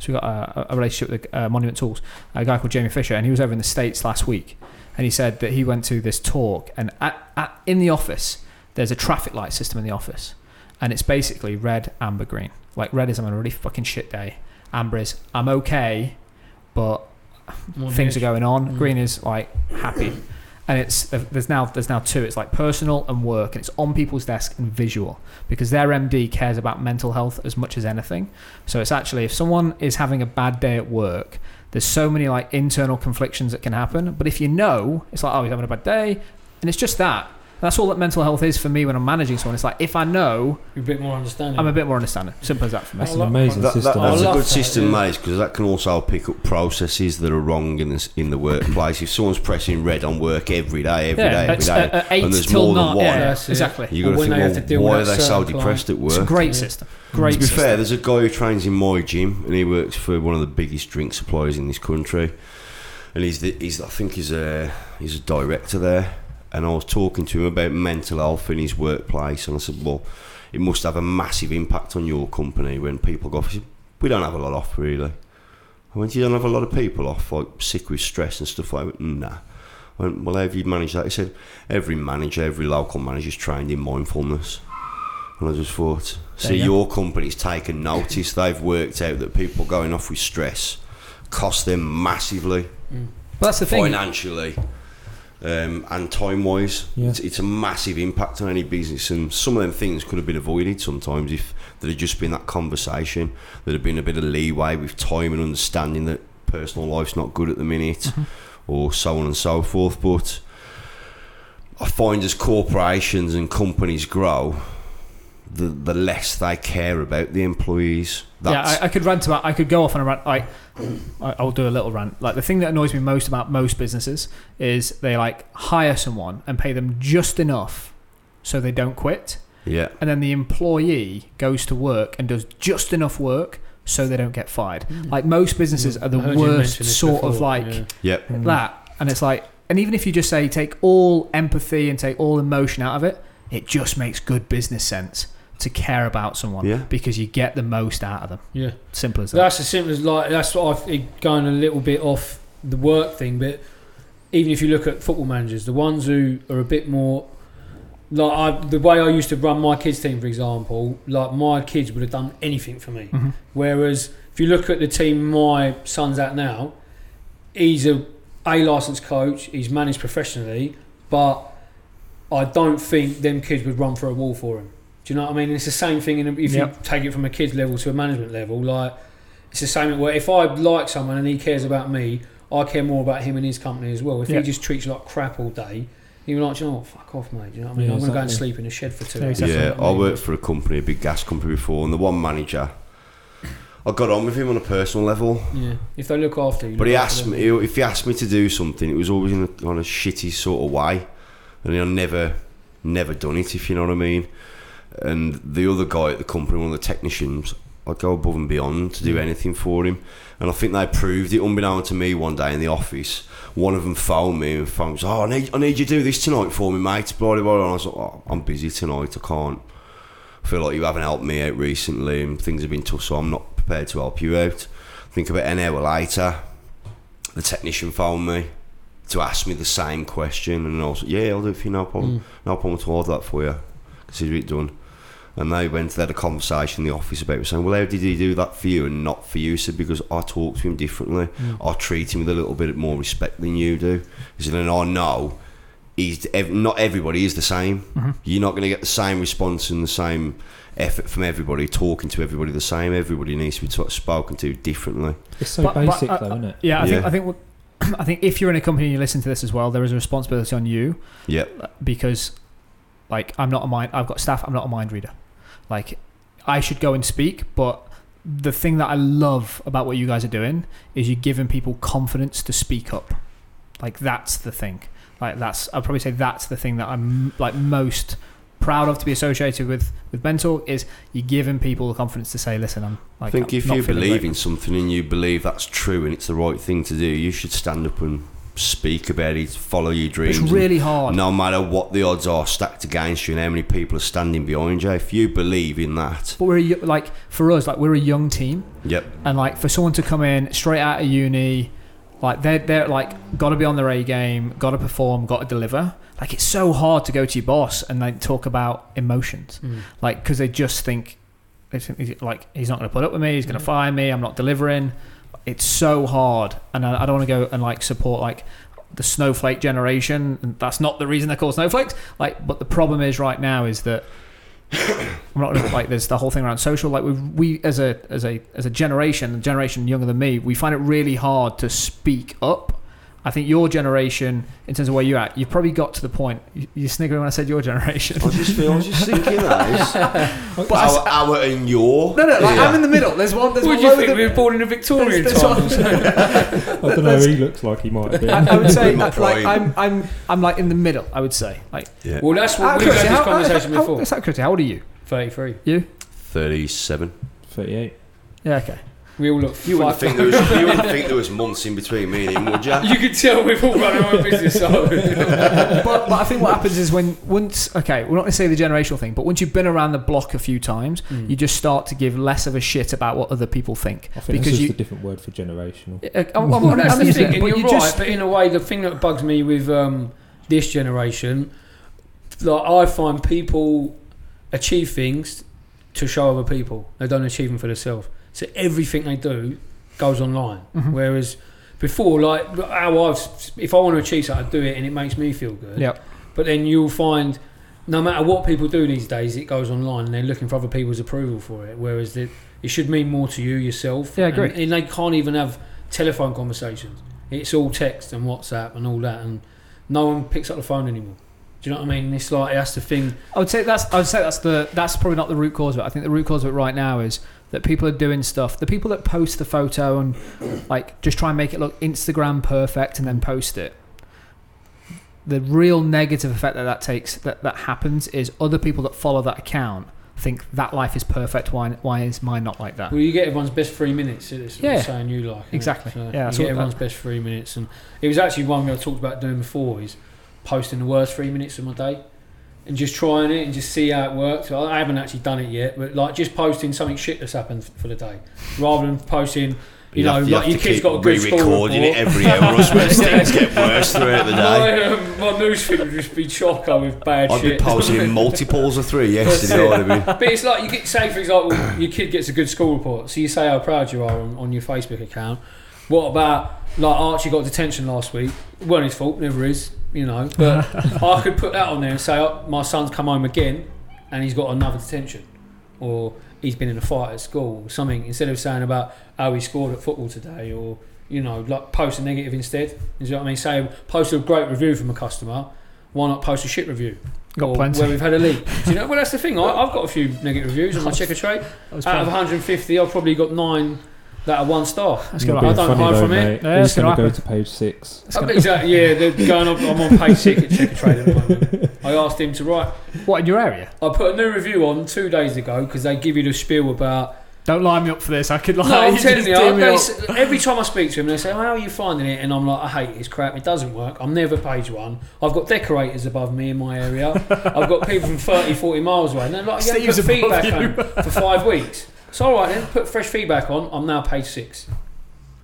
So we got a, a relationship with uh, Monument Tools, a guy called Jamie Fisher, and he was over in the states last week, and he said that he went to this talk, and at, at, in the office there's a traffic light system in the office, and it's basically red, amber, green. Like red is I'm on a really fucking shit day. Amber is I'm okay, but More things are going on. Mm. Green is like happy, and it's there's now there's now two. It's like personal and work, and it's on people's desk and visual because their MD cares about mental health as much as anything. So it's actually if someone is having a bad day at work, there's so many like internal conflictions that can happen. But if you know, it's like oh he's having a bad day, and it's just that. That's all that mental health is for me when I'm managing someone. It's like if I know, You're a bit more understanding. I'm a bit more understanding. Simple as that for me. That's I an amazing That, that, system. that's I a love good that, system, yeah. mate, because that can also pick up processes that are wrong in the, in the workplace. If someone's pressing red on work every day, every day, yeah, every it's, day, uh, uh, eight and there's till more than one, Yeah, exactly. you got Or to when think, they have to well, why are they so certain depressed at work? It's a work? great Yeah. system. To Great be system. fair, there's a guy who trains in my gym, and he works for one of the biggest drink suppliers in this country. And he's, the, he's I think he's a he's a director there. And I was talking to him about mental health in his workplace, and I said, "Well, it must have a massive impact on your company when people go off." He said, "We don't have a lot off, really." I went, "You don't have a lot of people off, like sick with stress and stuff like that." Nah. I went, "Well, how have you managed that?" He said, "Every manager, every local manager is trained in mindfulness." And I just thought, see, you your company's taken notice. They've worked out that people going off with stress cost them massively mm. But that's the thing. financially um, and time wise. Yeah. It's, it's a massive impact on any business, and some of them things could have been avoided sometimes if there had just been that conversation. There'd have been a bit of leeway with time and understanding that personal life's not good at the minute, Mm-hmm. or so on and so forth. But I find as corporations and companies grow, the the less they care about the employees. yeah, I, I could rant about. I could go off on a rant. I- I'll do a little rant. Like the thing that annoys me most about most businesses is they like hire someone and pay them just enough so they don't quit, yeah. and then the employee goes to work and does just enough work so they don't get fired. Like most businesses are the I heard you worst mention this sort of like yeah. Yep. Mm. that, and it's like, and even if you just say take all empathy and take all emotion out of it, it just makes good business sense to care about someone Yeah. because you get the most out of them. Yeah. Simple as that. That's as simple as like that's what I've going a little bit off the work thing, but even if you look at football managers, the ones who are a bit more like I, the way I used to run my kids team, for example, like my kids would have done anything for me. Mhm. Whereas if you look at the team my son's at now, he's a A licensed coach, he's managed professionally, but I don't think them kids would run for a wall for him. Do you know what I mean? It's the same thing in a, if Yep. you take it from a kid's level to a management level. Like it's the same where if I like someone and he cares about me, I care more about him and his company as well. If Yeah. he just treats you like crap all day, you're like, "Do you know what, fuck off, mate. Do you know what I mean? Yeah, I'm going to go and sleep in a shed for two Yeah, hours. exactly. Yeah, You know I worked for a company, a big gas company before, and the one manager, I got on with him on a personal level. Yeah, if they look after you. But he asked them. me if he asked me to do something, it was always in a, on a shitty sort of way, and I never, never done it. If you know what I mean. And the other guy at the company, one of the technicians, I'd go above and beyond to do anything for him. And I think they proved it, unbeknown to me, one day in the office. One of them phoned me and phoned, "Oh, I need, I need you to do this tonight for me, mate." Blah blah blah. And I was like, oh, "I'm busy tonight. I can't." I feel like you haven't helped me out recently, and things have been tough, so I'm not prepared to help you out. think about an hour later, the technician phoned me to ask me the same question, and I was like, "Yeah, I'll do it for you, no problem, Mm. no problem at all. I'll do that for you. Consider it done." And they went, they had a conversation in the office about it, saying, Well, how did he do that for you and not for you? He said, Because I talk to him differently. Mm. I treat him with a little bit more respect than you do. He said, And I know he's, ev- not everybody is the same. Mhm. You're not going to get the same response and the same effort from everybody, talking to everybody the same. Everybody needs to be sort spoken to differently. It's so But- but, basic, uh, though, isn't it? Yeah, I think I think what- I think if you're in a company and you listen to this as well, there is a responsibility on you Yep. because like I'm not a mind I've got staff I'm not a mind reader like I should go and speak but the thing that I love about what you guys are doing is you're giving people confidence to speak up like that's the thing like that's I'd probably say that's the thing that I'm like most proud of to be associated with with Men Talk is you're giving people the confidence to say listen I'm like I think I'm if you believe great." in something and you believe that's true and it's the right thing to do, you should stand up and speak about it, follow your dreams. it's really hard. No matter what the odds are stacked against you and how many people are standing behind you, if you believe in that, but we're a like for us like we're a young team. Yep, and like for someone to come in straight out of uni like they're, they're like got to be on their a game got to perform got to deliver. Like it's so hard to go to your boss and like talk about emotions. Mm. like because they just think they think like he's not going to put up with me he's going to fire me i'm not delivering it's so hard and i, I don't want to go and like support like the snowflake generation and that's not the reason they're called snowflakes like but the problem is right now is that I'm not like there's the whole thing around social. Like we, we as a as a as a generation, a generation younger than me, we find it really hard to speak up. I think your generation, in terms of where you're at, you've probably got to the point. You, you sniggering when I said your generation. I just feel, I was just thinking that. But I s- our, our and your. no, no, like Yeah. I'm in the middle. There's one. There's What one do you think? of- We were born in the Victorian There's- there's times. I don't know. He looks like he might be. I, I would say In my like prime. I'm I'm I'm like in the middle. I would say like. Yeah. well, that's what we've had this how- conversation how, before. How, how, curiosity, how old are you? 33. You? 37. 38. Yeah. Okay. We all look. You wouldn't, think there was, you wouldn't think there was months in between me and him, would you? You could tell we've all run our own business. But, but I think what happens is when once okay, we're not going to say the generational thing, but once you've been around the block a few times, Mm. you just start to give less of a shit about what other people think. I think Because that's just you- a different word for generational. Uh, I'm, I'm, Well, I'm that's the using thing, but you're you right. just But in a way, the thing that bugs me with um, this generation, like I find people achieve things to show other people. They don't achieve them for themselves. So everything they do goes online. Mhm. Whereas before, like how I've, if I want to achieve something, I do it, and it makes me feel good. Yep. But then you'll find, no matter what people do these days, it goes online, and they're looking for other people's approval for it. Whereas the, it should mean more to you yourself. Yeah, I agree. And, and they can't even have telephone conversations. It's all text and WhatsApp and all that, and no one picks up the phone anymore. Do you know what I mean? It's like that's the thing. I would say that's I would say that's the that's probably not the root cause of it. I think the root cause of it right now is that people are doing stuff. The people that post the photo and like just try and make it look Instagram perfect and then post it. The real negative effect that that takes that that happens is other people that follow that account think that life is perfect. Why why is mine not like that? Well, you get everyone's best three minutes. It's Yeah. saying you like. Exactly. So Yeah, you get everyone's best three minutes, and it was actually one I talked about doing before is posting the worst three minutes of my day. And just trying it and just see how it works. I I haven't actually done it yet, but like just posting something shit that's happened for the day, rather than posting You know, have- like have your to kid's got a good school re-recording it report. every hour, or things get worse throughout the day. My, um, my news feed would just be chocker with bad shit. I'd be posting multiples of three yesterday. I would have. But it's like you get say for example your kid gets a good school report, so you say how proud you are on, on your Facebook account. What about like Archie got detention last week? weren't his fault, never is, you know. But I could put that on there and say oh, my son's come home again, and he's got another detention, or he's been in a fight at school or something. Instead of saying about how he scored at football today, or you know, like post a negative instead. You know what I mean? Say post a great review from a customer. Why not post a shit review? Got plenty. Where we've had a leak. Do you know? Well, that's the thing. I, I've got a few negative reviews on my Checkatrade. Out of 150, I've probably got nine that are one star. That's You're gonna I don't funny hide though, from it. mate. Yeah, Who's it's gonna going to go to page six? It's gonna- oh, exactly. Yeah, they're going up. I'm on page six at Checkatrade at the moment. I asked him to write. What in your area? I put a new review on two days ago because they give you the spiel about. Don't line me up for this. I could lie. No, I'm telling just you. do I, me they up. s- every time I speak to him, they say, "How are you finding it?" And I'm like, "I hate it. It's crap. It doesn't work. I'm never page one. I've got decorators above me in my area. I've got people from 30, 40 miles away. And they're like, you haven't Steve's put above feedback on for five weeks. So all right then, put fresh feedback on. I'm now page six.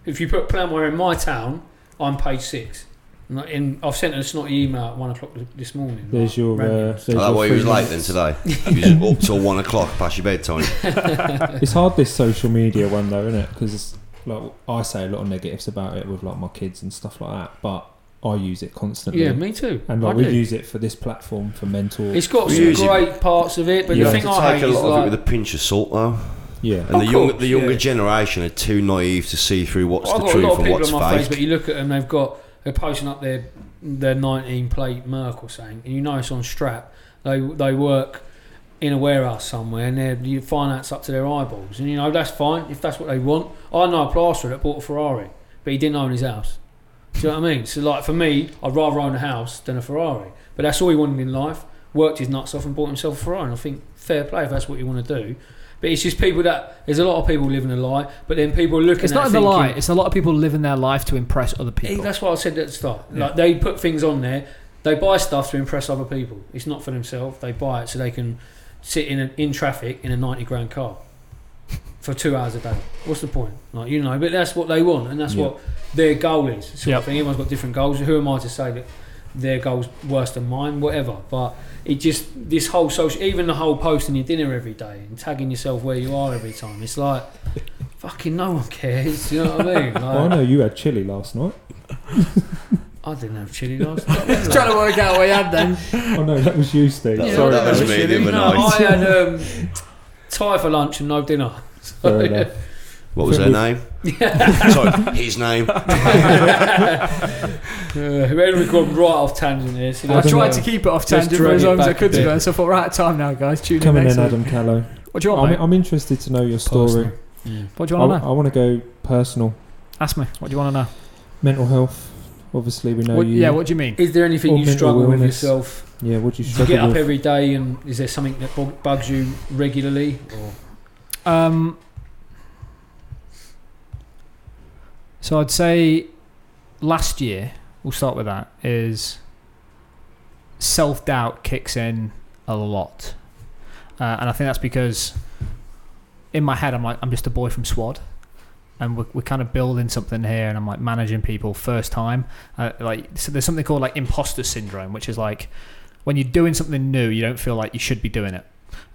If you put Planware in my town, I'm page six. And I- In, I've sent a snotty email at one o'clock this morning. There's like, your. random. Uh, there's Oh, that your why he was three late then minutes. today. He was up till one o'clock past your bedtime. It's hard this social media one though, isn't it? Because like I say a lot of negatives about it with like my kids and stuff like that, but I use it constantly. yeah, me too. and I like we do. use it for this platform for Men Talk. It's got We some use it- great parts of it, but You the have thing to I take hate a is lot of it like with a pinch of salt, though. Yeah. And Of the younger course, the younger yeah. generation are too naive to see through what's I've the truth and what's on face, fake. but you look at them, they've got they're posting up their their 19 plate Merc or something, and you know it's on strap. They they work in a warehouse somewhere, and they're you finance up to their eyeballs, and you know that's fine if that's what they want. I know a plasterer that bought a Ferrari, but he didn't own his house. Do you know what I mean? So like for me, I'd rather own a house than a Ferrari. But that's all he wanted in life. Worked his nuts off and bought himself a Ferrari. And I think fair play if that's what you want to do. But it's just people that there's a lot of people living a lie, but then people looking It's at not the lie. It's a lot of people living their life to impress other people. that's what I said at the start. Yeah. Like they put things on there. They buy stuff to impress other people. It's not for themselves. They buy it so they can sit in a, in traffic in a ninety grand car for two hours a day. What's the point? Like you know, but that's what they want, and that's Yeah. what their goal is. Sort Yep. of thing. Everyone's got different goals. Who am I to say that their goals worse than mine? Whatever. But it just this whole social, even the whole posting your dinner every day and tagging yourself where you are every time. It's like fucking no one cares. You know what I mean? Like, Well, I know you had chili last night. I didn't have chili last night. trying to work out what you had then. Oh no, that was you, Steve. That- Sorry, that was mate. me the other No. I had um, Thai for lunch and no dinner. Fair enough. What was her name? Sorry, his name. Uh, we've gone right off tangent here. So I I tried know. to keep it off tangent for drag as it long as I back could a to bit. be. So I thought, right, time now, guys. Tune in Coming next in, week. Adam Callow. What do you want, I'm, mate? I'm interested to know your story. What do I, you want to know? I want to go personal. Ask me. What do you want to know? Mental health. Obviously, we know What, you. yeah, what do you mean? Is there anything Or you mental struggle with illness. yourself? Yeah, what do you Do you struggle get up with? every day and is there something that bug- bugs you regularly? Or Um, so I'd say last year, we'll start with that, is self doubt kicks in a lot. Uh, and I think that's because in my head, I'm like, I'm just a boy from SWAD. And we're, we're kind of building something here, and I'm like managing people first time. Uh, like, so there's something called like imposter syndrome, which is like when you're doing something new, you don't feel like you should be doing it.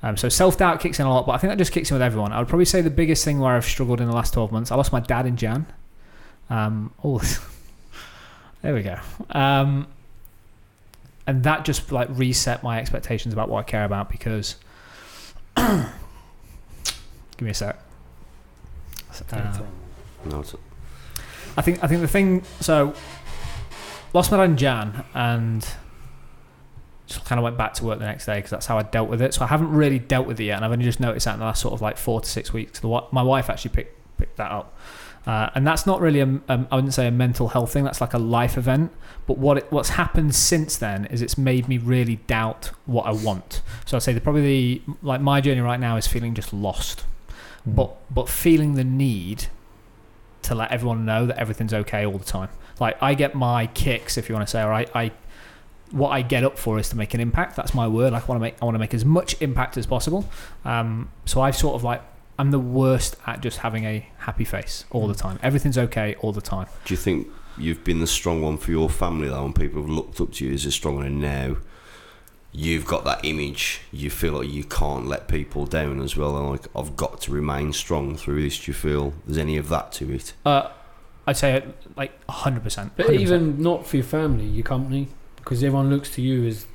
Um, so self doubt kicks in a lot, but I think that just kicks in with everyone. I would probably say the biggest thing where I've struggled in the last 12 months, I lost my dad in Jan. Um, oh, there we go. Um, and that just like reset my expectations about what I care about because. give me a sec. Uh, No, it's, I think I think the thing so lost my dad in Jan and just kind of went back to work the next day because that's how I dealt with it. So I haven't really dealt with it yet, and I've only just noticed that in the last sort of like four to six weeks. The, my wife actually picked picked that up, uh, and that's not really a, um, I wouldn't say a mental health thing. That's like a life event. But what it, what's happened since then is it's made me really doubt what I want. So I'd say the, probably the like my journey right now is feeling just lost, Mm. but but feeling the need to let everyone know that everything's okay all the time. Like I get my kicks, if you want to say, all right, I what I get up for is to make an impact. That's my word. Like, I want to make I want to make as much impact as possible. Um, so I've sort of like I'm the worst at just having a happy face all the time. Everything's okay all the time. do you think you've been the strong one for your family though, and people have looked up to you as a strong one, and now you've got that image, you feel like you can't let people down as well, and like I've got to remain strong through this. Do you feel there's any of that to it? Uh, I'd say like 100. percent but even not for your family, your company, because everyone looks to you as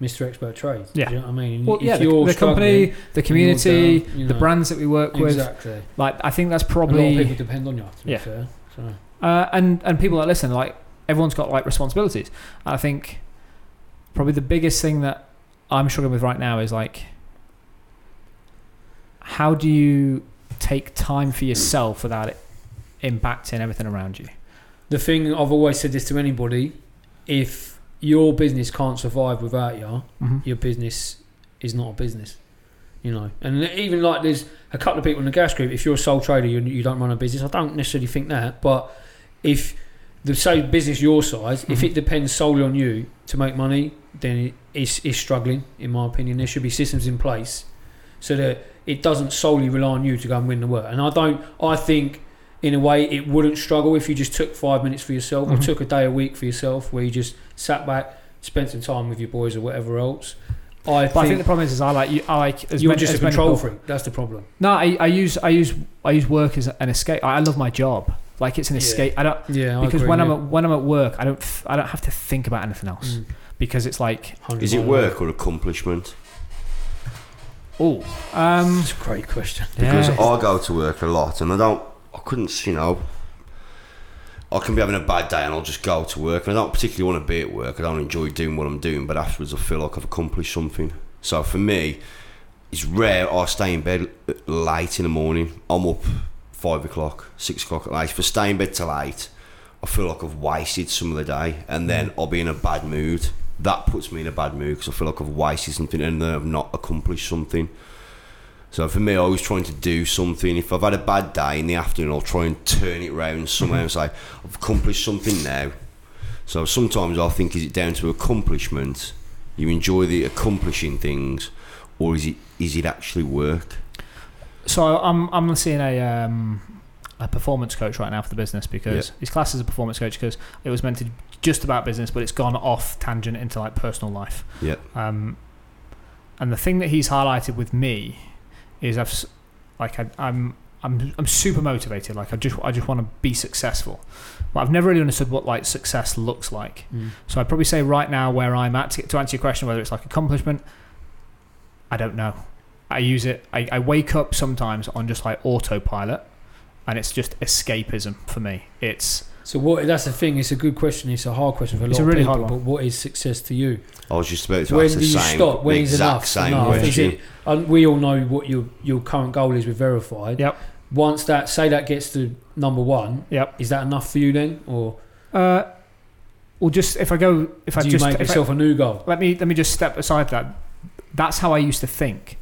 Mr. Expert Trade. Yeah. Do you know what I mean? well, if yeah, the, you're the company, the community, down, you the brands that we work with. exactly. Like I think that's a lot of probably people depend on you. To be Yeah. fair. So. uh, and and people that listen, like everyone's got like responsibilities. I think probably the biggest thing that I'm struggling with right now is like how do you take time for yourself without it impacting everything around you? The thing I've always said this to anybody: if your business can't survive without you, Mm-hmm. your business is not a business. You know, and even like there's a couple of people in the gas group. If you're a sole trader, you, you don't run a business. I don't necessarily think that, but if the say business your size, if Mhm. it depends solely on you to make money, then it is is struggling. In my opinion, there should be systems in place so that it doesn't solely rely on you to go and win the work. And I don't. I think in a way it wouldn't struggle if you just took five minutes for yourself or Mhm. took a day a week for yourself where you just sat back, spent some time with your boys or whatever else. I But I think think the problem is, is I like you. I like as you're many, just a as many control people- freak. That's the problem. No, I, I use I use I use work as an escape. I love my job. Like it's an Yeah. escape. I don't Yeah, because when I'm at, when I'm at work, I don't I don't have to think about anything else Mm. because it's like Is it work or accomplishment? Oh, um, That's a great question. Because yeah. I go to work a lot and I don't, I couldn't, you know, I can be having a bad day and I'll just go to work and I don't particularly want to be at work. I don't enjoy doing what I'm doing, but afterwards I feel like I've accomplished something. So for me, it's rare I stay in bed late in the morning. I'm up five o'clock, six o'clock at night. If I stay in bed till eight, I feel like I've wasted some of the day and then mm. I'll be in a bad mood. That puts me in a bad mood because I feel like I've wasted something and then I've not accomplished something. So for me, I always trying to do something. If I've had a bad day in the afternoon, I'll try and turn it round somewhere and say, I've accomplished something now. So sometimes I think, is it down to accomplishment? You enjoy the accomplishing things, or is it is it actually work? So I'm I'm seeing a um, a performance coach right now for the business because his class is a performance coach because it was meant to just about business, but it's gone off tangent into like personal life. Yeah. Um, and the thing that he's highlighted with me is I've s- like I, I'm I'm I'm super motivated. Like I just I just want to be successful, but I've never really understood what like success looks like. Mm. So I'd probably say right now where I'm at to, to answer your question whether it's like accomplishment, I don't know. I use it. I, I wake up sometimes on just like autopilot, and it's just escapism for me. It's So what? That's the thing. It's a good question. It's a hard question for a lot It's a of really people. hard one. But what is success to you? I was just about to when ask do the you same, stop? When the is exact enough? same enough? Is it, and we all know what your your current goal is with verified. Yep. Once that say that gets to number one, yep. is that enough for you then, or Uh, well, just if I go, if I do you just make if yourself a new goal? let me let me just step aside that. That's how I used to think,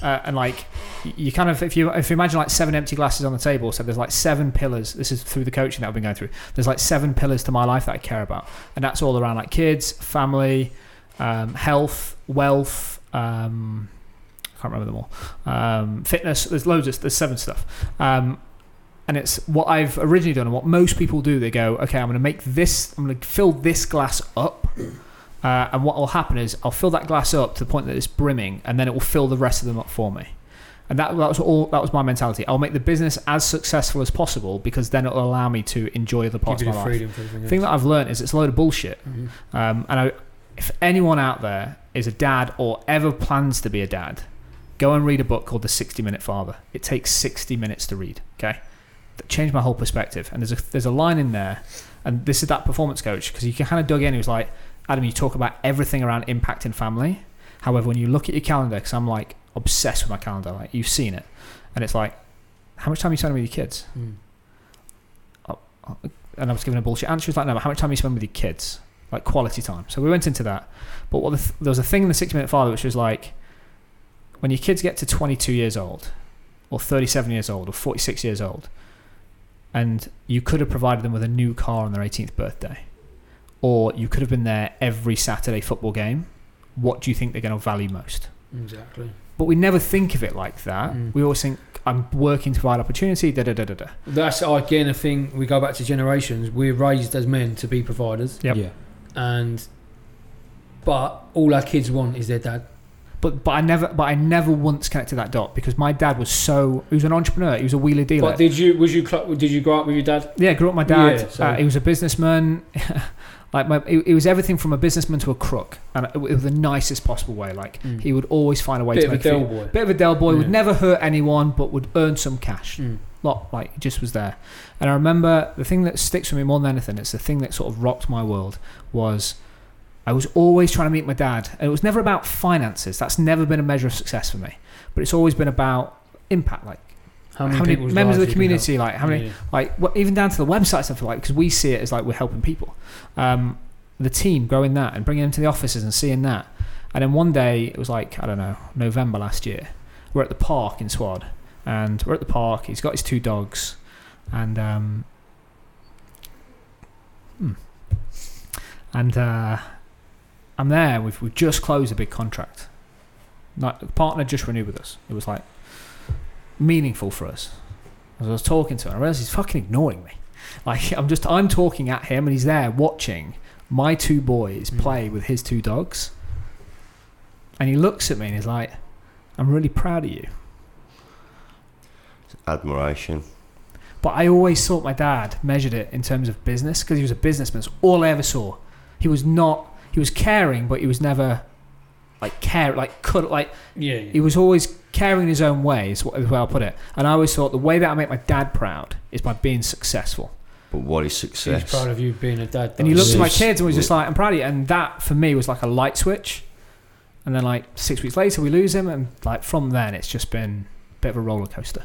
uh, and like you kind of if you if you imagine like seven empty glasses on the table, so there's like seven pillars. This is through the coaching that I've been going through. There's like seven pillars to my life that I care about, and that's all around like kids, family, um, health, wealth. Um, I can't remember them all. Um, fitness. There's loads of there's seven stuff. Um, and it's what I've originally done and what most people do. They go, okay, I'm going to make this, I'm going to fill this glass up. Uh, and what will happen is I'll fill that glass up to the point that it's brimming, and then it will fill the rest of them up for me. And that, that was all. That was my mentality. I'll make the business as successful as possible because then it'll allow me to enjoy other parts of my the life. The thing that I've learned is it's a load of bullshit. Mhm. Um, and I, if anyone out there is a dad or ever plans to be a dad, go and read a book called The 60 Minute Father. It takes 60 minutes to read. Okay, that changed my whole perspective. And there's a there's a line in there, and this is that performance coach because he kind of dug in. He was like, Adam, you talk about everything around impact impacting family. However, when you look at your calendar, because I'm like obsessed with my calendar, like you've seen it, and it's like, how much time are you spending with your kids? Mm. and I was giving a bullshit answer. He was like, no, but how much time you spend with your kids? Like quality time. So we went into that. But what the th- there was a thing in the 60 minute father which was like, when your kids get to 22 years old, or 37 years old, or 46 years old, and you could have provided them with a new car on their 18th birthday, or you could have been there every Saturday football game, what do you think they're going to value most? Exactly. But we never think of it like that. Mm. We always think, I'm working to provide opportunity, da da da da da. That's again a thing. We go back to generations. We're raised as men to be providers, Yep. Yeah. and but all our kids want is their dad. But but I never but I never once connected that dot because my dad was so he was an entrepreneur. He was a wheeler dealer. But did you was you did you grow up with your dad? yeah, grew up with my dad. Yeah, so- uh, he was a businessman. like my, he, he was everything from a businessman to a crook, and it, was the nicest possible way. Like Mm. he would always find a way Bit to of a make Del boy. Bit of a Del boy. Would never hurt anyone, but would earn some cash. Mm. Lot like he just was there. And I remember the thing that sticks with me more than anything. It's the thing that sort of rocked my world was. I was always trying to meet my dad, and it was never about finances. That's never been a measure of success for me. But it's always been about impact, like How how many, members of the community, like how many, Yeah. like what, even down to the website stuff, like because we see it as like we're helping people. Um, the team growing that and bringing them to the offices and seeing that, and then one day it was like I don't know November last year. We're at the park in Swad, and we're at the park. He's got his two dogs, and um, hmm. and uh, I'm there. We've we've just closed a big contract. Like the partner just renewed with us. It was like meaningful for us. As I was talking to him, I realized he's fucking ignoring me. Like I'm just I'm talking at him and he's there watching my two boys Mm. play with his two dogs. And he looks at me and he's like, I'm really proud of you. Admiration. But I always thought my dad measured it in terms of business because he was a businessman. It's all I ever saw. He was not, he was caring, but he was never like care, like cut, like Yeah, he was always caring in his own way. Is what- is the way I'll put it. And I always thought the way that I make my dad proud is by being successful. But what is success? He's proud of you being a dad. And he though. looked at my kids and was just like, "I'm proud of you." And that for me was like a light switch. And then like six weeks later, we lose him, and like from then, it's just been a bit of a roller coaster.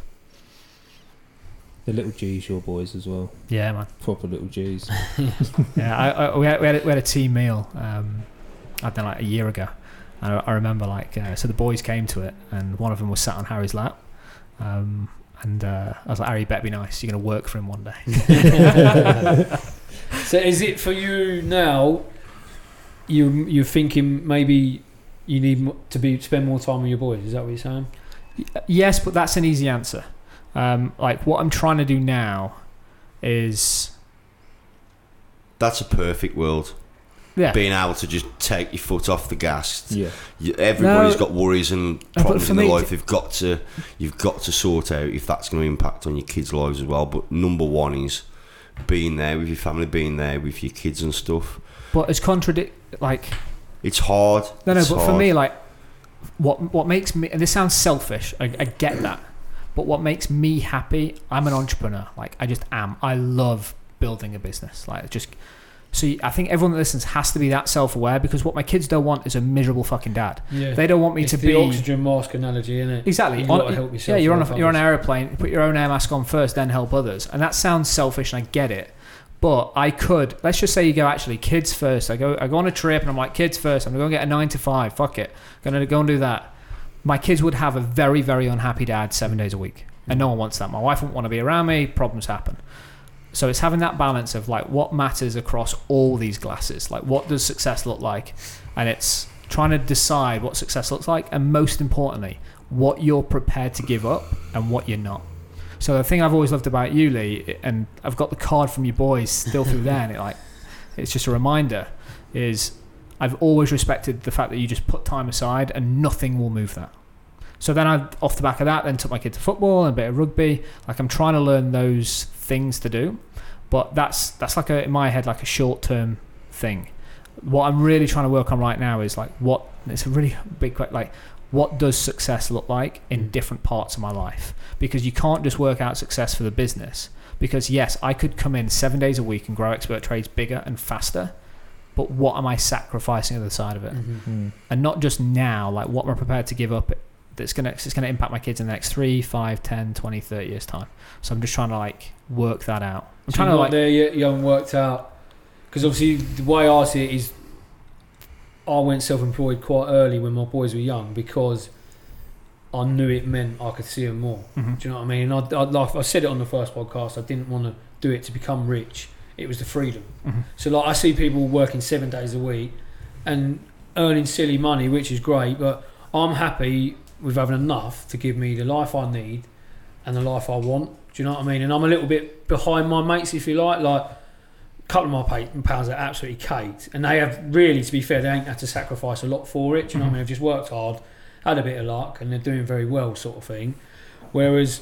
The little G's, your boys as well. Yeah, man. Proper little G's. yeah, I, I, we, had, we, had a, we had a team meal. Um, I don't know, like a year ago. And I, I remember like uh, so the boys came to it, and one of them was sat on Harry's lap. Um, and uh, I was like, Harry, you better be nice. You're gonna work for him one day. so is it for you now? You you're thinking maybe you need to be spend more time with your boys. Is that what you're saying? yes, but that's an easy answer. Um, like what I'm trying to do now is That's a perfect world. yeah. Being able to just take your foot off the gas. Yeah. You, everybody's No. got worries and but problems for in their me- life. They've got to, you've got to sort out if that's going to impact on your kids' lives as well. But number one is being there with your family, being there with your kids and stuff. But it's contradict like It's hard. No, no, It's but for hard. me, like, what what makes me, and this sounds selfish, I, I get that, but what makes me happy, I'm an entrepreneur. Like, I just am. I love building a business. Like, just, so I think everyone that listens has to be that self aware because what my kids don't want is a miserable fucking dad. Yeah. They don't want me it's to the be. oxygen mask analogy, isn't it? Exactly. You've On- help yeah, yourself. you're on a, you're on an aeroplane. Put your own air mask on first, then help others, and that sounds selfish, and I get it. But I could. Let's just say you go actually kids first. I go. I go on a trip, and I'm like kids first. I'm gonna go get a nine to five. Fuck it. I'm gonna go and do that. My kids would have a very very unhappy dad seven days a week, and hmm. no one wants that. My wife wouldn't want to be around me. Problems happen. So it's having that balance of like what matters across all these glasses. Like what does success look like, and it's trying to decide what success looks like, and most importantly, what you're prepared to give up and what you're not. So the thing I've always loved about you, Lee, and I've got the card from your boys still through there, and it like it's just a reminder, is I've always respected the fact that you just put time aside and nothing will move that. So then I, off the back of that, then took my kid to football and a bit of rugby. Like I'm trying to learn those things to do, but that's that's like a in my head like a short term thing. What I'm really trying to work on right now is like what it's a really big que- like what does success look like in different parts of my life because you can't just work out success for the business because yes i could come in seven days a week and grow expert trades bigger and faster but what am i sacrificing on the side of it Mhm. Mm. and not just now like what am i prepared to give up that's going to it's going to impact my kids in the next 3 5 10 20 30 years time so i'm just trying to like work that out i'm So trying to like there yet. You haven't worked out because obviously the way I see it is, I went self-employed quite early when my boys were young because I knew it meant I could see them more. Mhm. Do you know what I mean? I, I, like I said it on the first podcast. I didn't want to do it to become rich. It was the freedom. Mhm. So like I see people working seven days a week and earning silly money, which is great, but I'm happy with having enough to give me the life I need and the life I want. Do you know what I mean? And I'm a little bit behind my mates, if you like. Like a couple of my pa- pals are absolutely caked, and they have really, to be fair, they ain't had to sacrifice a lot for it. Do you know what I mm-hmm. mean? They've just worked hard, had a bit of luck, and they're doing very well, sort of thing. Whereas,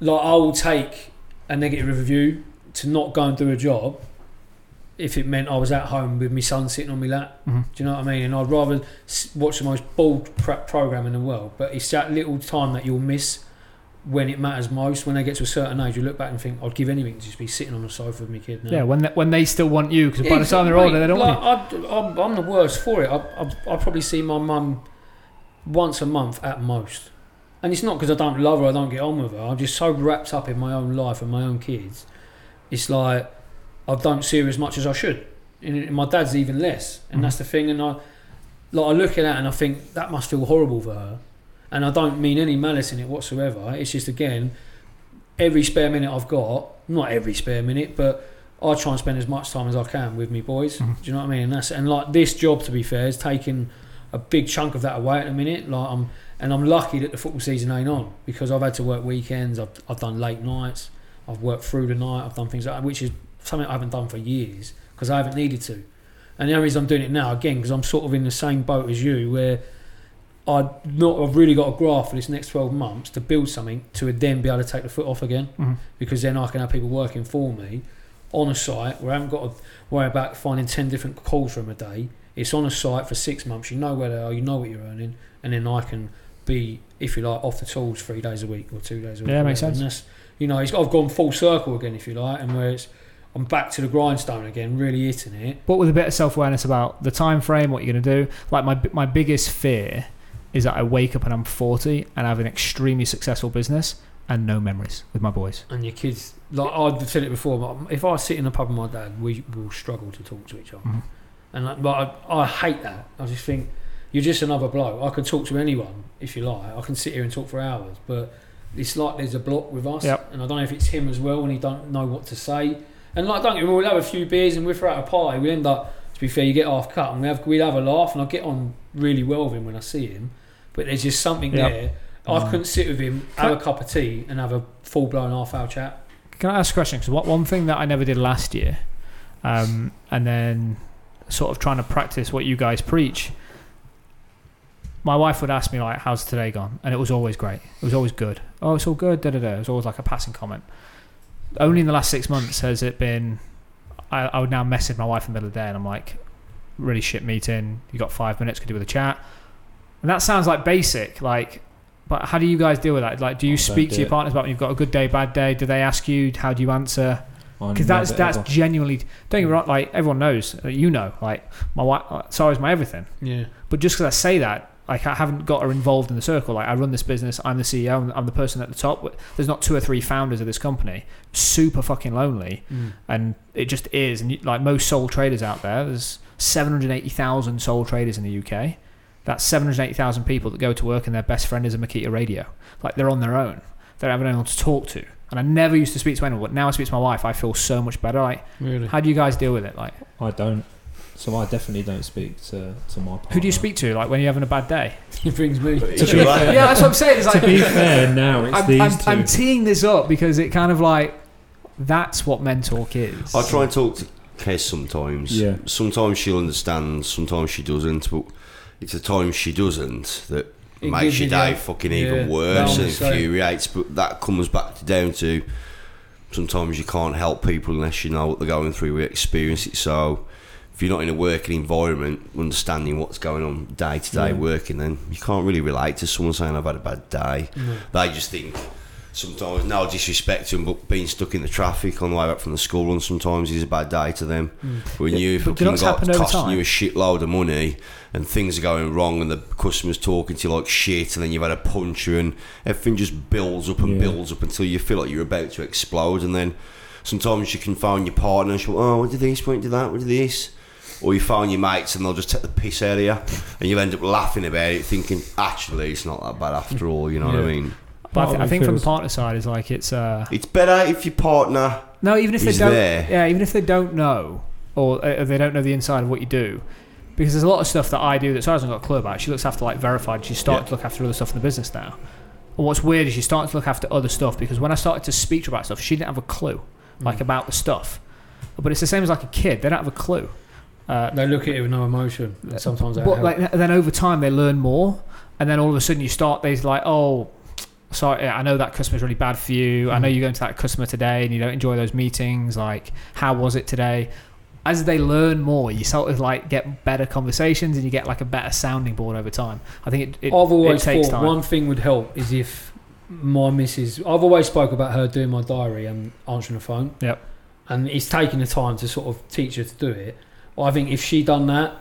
like I will take a negative review to not go and do a job if it meant I was at home with my son sitting on my lap. Mhm. Do you know what I mean? And I'd rather watch the most bold pro- program in the world, but it's that little time that you'll miss when it matters most. When they get to a certain age, you look back and think, "I'd give anything to just be sitting on the sofa with my kid." Now. yeah when they, when they still want you because by Yeah, the time they're mate, older they don't want you I, I'm, I'm the worst for it. I, I, I probably see my mum once a month at most. And it's not because I don't love her, I don't get on with her. I'm just so wrapped up in my own life and my own kids. It's like I don't see her as much as I should. And, my dad's even less. And Mhm. that's the thing. And I, like, I look at that and I think that must feel horrible for her. And I don't mean any malice in it whatsoever. It's just, again, every spare minute I've got, not every spare minute, but I try and spend as much time as I can with me boys. Mhm. Do you know what I mean? And that's and like this job, to be fair, is taking a big chunk of that away at the minute. Like I'm, and I'm lucky that the football season ain't on because I've had to work weekends. I've I've done late nights. I've worked through the night. I've done things like that, which is something I haven't done for years because I haven't needed to. And the only reason I'm doing it now again because I'm sort of in the same boat as you where. I not I've really got a graph for this next 12 months to build something to then be able to take the foot off again Mhm. because then I can have people working for me on a site where I haven't got to worry about finding 10 different calls from a day. It's on a site for six months. You know where they are. You know what you're earning, and then I can be, if you like, off the tools three days a week or two days a week. Yeah, makes sense. And that's, you know, it's, I've gone full circle again, if you like, and where it's I'm back to the grindstone again, really hitting it. but with a bit of self awareness about the time frame, what you're going to do. Like my my biggest fear is that I wake up and I'm 40 and I have an extremely successful business and no memories with my boys. And your kids, like I've said it before, if I sit in a pub with my dad, we will struggle to talk to each other. Mhm. And like, but I, I hate that. I just think you're just another bloke. I can talk to anyone if you like. I can sit here and talk for hours, but it's like there's a block with us. Yep. And I don't know if it's him as well, and he don't know what to say. And like, don't get me wrong, we'll have a few beers and we're throughout a party. We end up, to be fair, you get half cut, and we have we have a laugh, and I get on really well with him when I see him. But there's just something Yep. there. I Mm. couldn't sit with him, have a cup of tea, and have a full blown half hour chat. Can I ask a question? Because one thing that I never did last year, um, and then sort of trying to practice what you guys preach. My wife would ask me like, "How's today gone?" And it was always great. It was always good. Oh, it's all good. Da da da. It was always like a passing comment. Only in the last six months has it been. I, I would now message my wife in the middle of the day, and I'm like, "Really shit meeting. You got five minutes? Could do with a chat." And that sounds like basic, like. But how do you guys deal with that? Like, do you I speak do to your it. partners about when you've got a good day, bad day? Do they ask you? How do you answer? Because that's that's ever- genuinely don't get me wrong like everyone knows uh, you know like my wife uh, sorry's my everything Yeah. but just because I say that like I haven't got her involved in the circle. Like I run this business I'm the CEO I'm, I'm the person at the top. There's not two or three founders of this company. Super fucking lonely. Mm. and it just is. And like most sole traders out there there's 780,000 sole traders in the UK that's 780,000 people that go to work and their best friend is a Makita radio. Like they're on their own. They don't have anyone to talk to. And I never used to speak to anyone but now I speak to my wife I feel so much better. Like Really. how do you guys deal with it? Like, I don't. So I definitely don't speak to, to my partner. who do you speak to? Like when you're having a bad day? He brings me. To be fair, yeah, that's what I'm saying. It's to be fair, now it's I'm, these I'm, two. I'm teeing this up because it kind of like that's what men talk is. I try and talk to Kes sometimes. Yeah. Sometimes she'll understand, sometimes she doesn't. But it's the times she doesn't that It makes gives your day fucking yeah, even worse and infuriates. But that comes back to down to sometimes you can't help people unless you know what they're going through, we experience it. So if you're not in a working environment, understanding what's going on day to day working, then you can't really relate to someone saying I've had a bad day. They just think sometimes no disrespect to them, but being stuck in the traffic on the way back from the school run sometimes is a bad day to them. Mm. When Yeah, you but do you know fucking got costing time? you a shitload of money and things are going wrong and the customer's talking to you like shit and then you've had a puncher and everything just builds up and Yeah. builds up until you feel like you're about to explode and then sometimes you can phone your partner and she'll oh what did this, what did that, what did this or you phone your mates and they'll just take the piss out of you and you end up laughing about it thinking actually it's not that bad after all you know what I mean but I, th- I think from the partner side is like it's uh it's better if your partner no even if they don't there. yeah even if they don't know or uh, they don't know the inside of what you do because there's a lot of stuff that I do that Sarah hasn't got a clue about. She looks after like verified. She's starting Yeah. to look after other stuff in the business now. And what's weird is she's starting to look after other stuff because when I started to speak to her about stuff, she didn't have a clue like Mm. about the stuff. But it's the same as like a kid; they don't have a clue. Uh, They look at it with no emotion. And sometimes that but like, then over time they learn more, and then all of a sudden you start. They're like, oh, sorry, I know that customer's really bad for you. I know Mm. you're going to that customer today, and you don't enjoy those meetings. Like, how was it today? As they learn more, you sort of like get better conversations, and you get like a better sounding board over time. I think it. it I've always it takes thought time. one thing would help is if my missus. I've always spoke about her doing my diary and answering the phone. Yep. And it's taking the time to sort of teach her to do it. I think if she done that,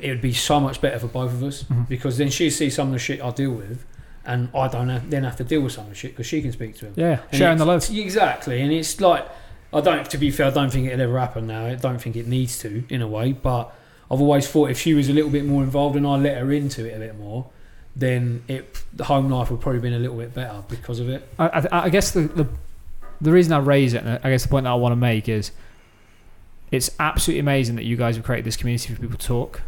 it would be so much better for both of us Mhm. because then she sees some of the shit I deal with, and I don't have, then have to deal with some of the shit because she can speak to him. Yeah, And sharing the load. Exactly, and it's like I don't. To be fair, I don't think it'll ever happen now. I don't think it needs to in a way, but I've always thought if she was a little bit more involved and I let her into it a bit more, then it the home life would probably been a little bit better because of it. I, I, I guess the, the the reason I raise it, and I guess the point that I want to make is, it's absolutely amazing that you guys have created this community for people to talk.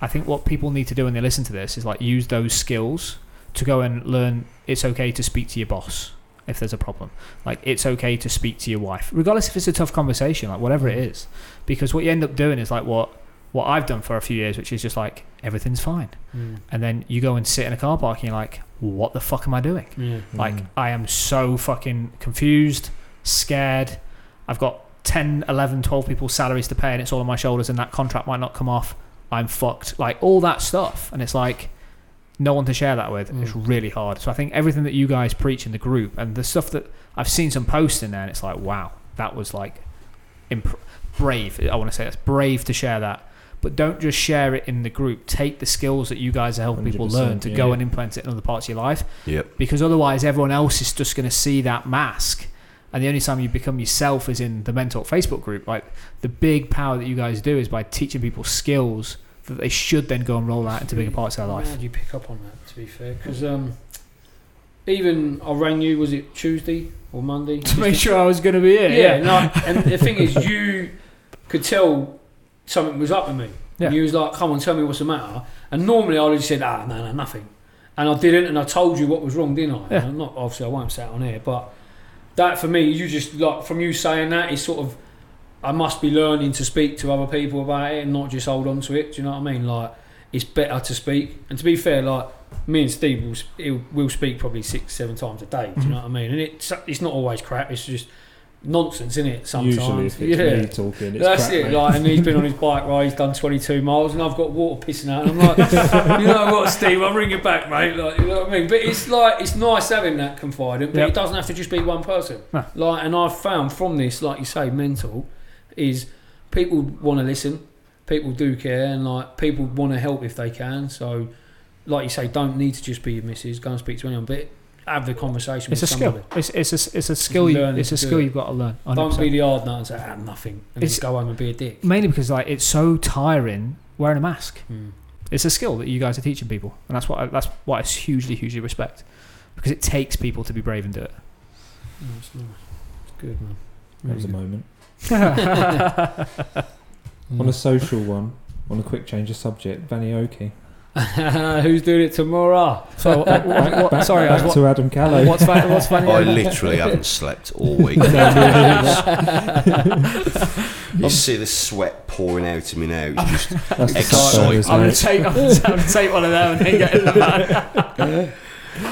I think what people need to do when they listen to this is like use those skills to go and learn. It's okay to speak to your boss if there's a problem. Like it's okay to speak to your wife, regardless if it's a tough conversation, like whatever it is. Because what you end up doing is like what what I've done for a few years, which is just like everything's fine, and then you go and sit in a car park and you're like, what the fuck am I doing? Yeah. Like Mm. I am so fucking confused, scared. I've got 10, 11, 12 people's salaries to pay and it's all on my shoulders and that contract might not come off, I'm fucked. Like all that stuff. And it's like no one to share that with. It's Mm. really hard. So I think everything that you guys preach in the group and the stuff that I've seen some posts in there and it's like, wow, that was like imp- brave. I want to say that's brave to share that. But don't just share it in the group. Take the skills that you guys are helping people learn to go yeah. and implement it in other parts of your life Yep. because otherwise everyone else is just going to see that mask and the only time you become yourself is in the Men Talk facebook group like the big power that you guys do is by teaching people skills that they should then go and roll out into bigger parts of their life How did you pick up on that? To be fair, because um, even I rang you. Was it Tuesday or Monday? to make sure i was going to be here yeah, no, and the thing is, you could tell something was up with me. Yeah. And you was like, "Come on, tell me what's the matter." And normally I would have said, "Ah, no, no, nothing," and I didn't, and I told you what was wrong, didn't I? Yeah. And not obviously I won't say it on here, but that for me, you just like from you saying that is sort of. I must be learning to speak to other people about it and not just hold on to it. Do you know what I mean? Like, it's better to speak. And to be fair, like me and Steve will, will speak probably six, seven times a day. Do you mm-hmm. know what I mean? And it's it's not always crap. It's just nonsense, isn't it? Sometimes, Usually, if it's yeah. me talking, it's That's crap, it. mate. Like, and he's been on his bike ride. He's done 22 miles, and I've got water pissing out. And I'm like, you know what, Steve? I'll bring you back, mate. Like, you know what I mean? But it's like it's nice having that confidant, but Yep. it doesn't have to just be one person. Like, and I've found from this, like you say, Men Talk, is people want to listen. People do care, and like people want to help if they can. So, like you say, don't need to just be your missus. Go and speak to anyone, but have the conversation it's a with skill somebody. it's, it's, a, it's a skill you, it's a skill it. you've got to learn 100%. Don't be the hard nut and say ah, nothing, and It's- then go home and be a dick. mainly because like it's so tiring wearing a mask Mm. it's a skill that you guys are teaching people and that's what I, that's what I hugely hugely respect because it takes people to be brave and do it Mm, it's nice. It's good, man. That was a moment. On a social one, on a quick change of subject, Vanny Oki. Who's doing it tomorrow? so what, what, what, sorry I back was, to Adam Callow. what, what's Van, what's Van I literally haven't slept all week. you see the sweat pouring out of me now. It's just That's the Exciting. I'm gonna take I'm gonna, take one of them and then get in the van.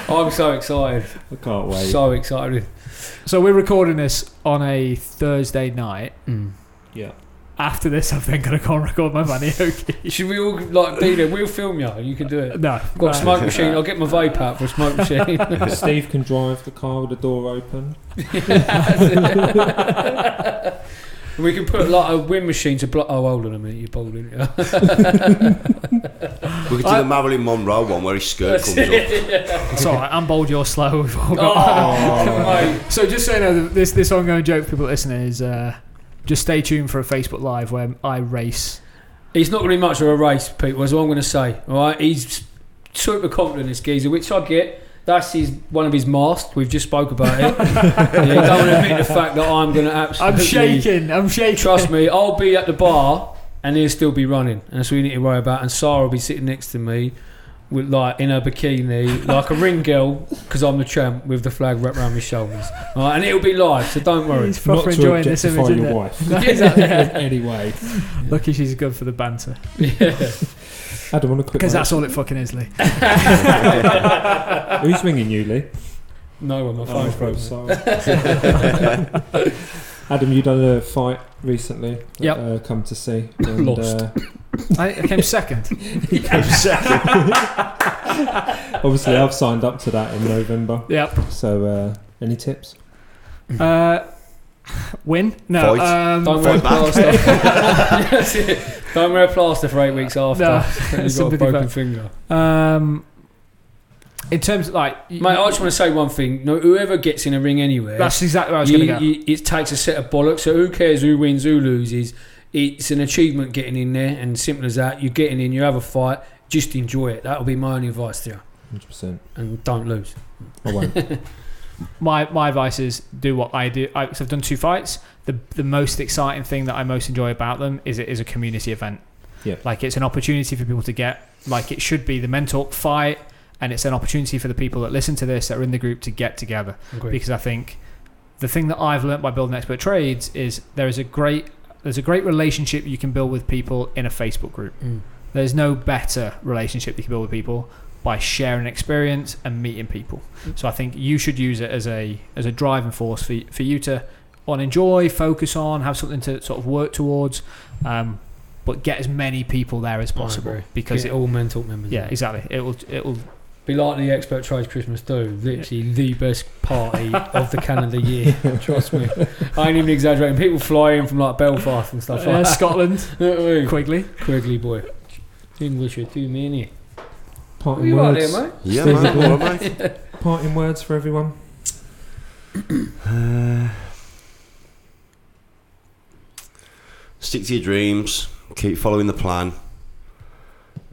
I'm so excited. I can't wait. So excited. So we're recording this on a Thursday night. Mm. yeah. After this, I'm then gonna go and record my Vanny Oki. Should we all like be there? We'll film you. You can do it. No, I've Got a smoke machine. I'll get my vape out for a smoke machine. Steve can drive the car with the door open. we can put like a wind machine to block. Oh, hold on a minute, you're bald, aren't you? we could do the Marilyn Monroe one where his skirt comes up. It's all right. I'm bold. You're slow. We've all got. Oh, mate. So just so you know, this this ongoing joke for people listening is uh, just stay tuned for a Facebook Live where I race. He's not going to be much of a race, people. Is what I'm going to say. All right, he's super confident, in this geezer, which I get. That's his one of his masks. We've just spoke about it. yeah, he don't want to admit the fact that I'm going to absolutely. I'm shaking. I'm shaking. Trust me, I'll be at the bar and he'll still be running, and that's what you need to worry about. And Sarah will be sitting next to me, with like in a bikini, like a ring girl, because I'm the champ with the flag wrapped around my shoulders. All right, and it'll be live, so don't worry. He's Not proper to enjoying this objectify image, isn't your it? wife. Exactly. in. Lucky she's good for the banter Yeah. Adam, on a quick because that's all it fucking is, Lee. Who's ringing you, Lee? No one, my Oh, phone's broken. sorry. Adam, you done a fight recently. that, Yep. Uh, come to see. And, Lost. Uh, I, I came second. he came second. Obviously, I've signed up to that in November. Yep. So, uh, any tips? Uh, win? No. Fight. Um, Don't wear a Fight back. plaster. That's it. Don't wear plaster for eight weeks after. No, You've got a sympathy broken back. finger. Um, in terms of like, y- Mate, I just want to say one thing. No, whoever gets in a ring anywhere, that's exactly what I was you- going to go. you- it takes a set of bollocks. So who cares who wins, who loses? It's an achievement getting in there, and simple as that. You're getting in, you have a fight, just enjoy it. That'll be my only advice to you, 100%. and don't lose. I won't. my my advice is do what I do. I, so I've done two fights. The the most exciting thing that I most enjoy about them is it is a community event. Yeah. Like it's an opportunity for people to get like it should be the Men Talk fight, and it's an opportunity for the people that listen to this that are in the group to get together. Agreed. Because I think the thing that I've learned by building expert trades is there is a great there's a great relationship you can build with people in a Facebook group. Mm. There's no better relationship you can build with people by sharing experience and meeting people. So I think you should use it as a as a driving force for for you to to enjoy, focus on, have something to sort of work towards, um, but get as many people there as possible because Get it, all men talk members. yeah, exactly. It will it will Be like the expert trades Christmas do. Literally the best party of the calendar year. Trust me. I ain't even exaggerating. People fly in from like Belfast and stuff uh, like that. Yeah, Scotland You know what I mean? Quigley. Quigley boy. English are too many. Parting you like words. there, mate? Yeah, Steve man. McGraw. What am I? Parting words for everyone. Uh, stick to your dreams. Keep following the plan,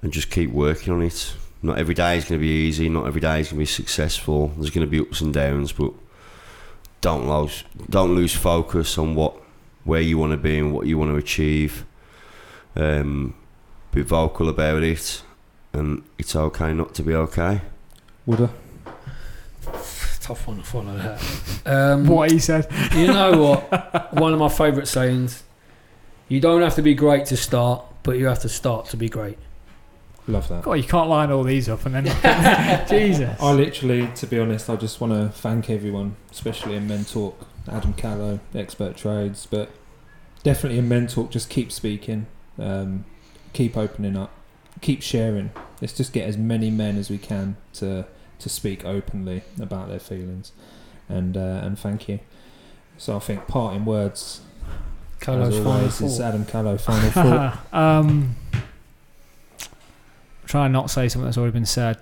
and just keep working on it. Not every day is going to be easy. Not every day is going to be successful. There's going to be ups and downs, but don't lose don't lose focus on what where you want to be and what you want to achieve. Um, be vocal about it, and it's okay not to be okay. Woulda. Tough one to follow that. Um, What he said. You know what? One of my favourite sayings. You don't have to be great to start, but you have to start to be great. Love that. God, you can't line all these up and then Jesus. I literally, to be honest, I just want to thank everyone, especially in Men Talk, Adam Callow, Expert Trades, but definitely in Men Talk, just keep speaking, um, keep opening up, keep sharing. Let's just get as many men as we can to to speak openly about their feelings, and uh, and thank you. So I think parting words, Carlos as final always, is. Adam Callow. Final thought. um, try and not say something that's already been said.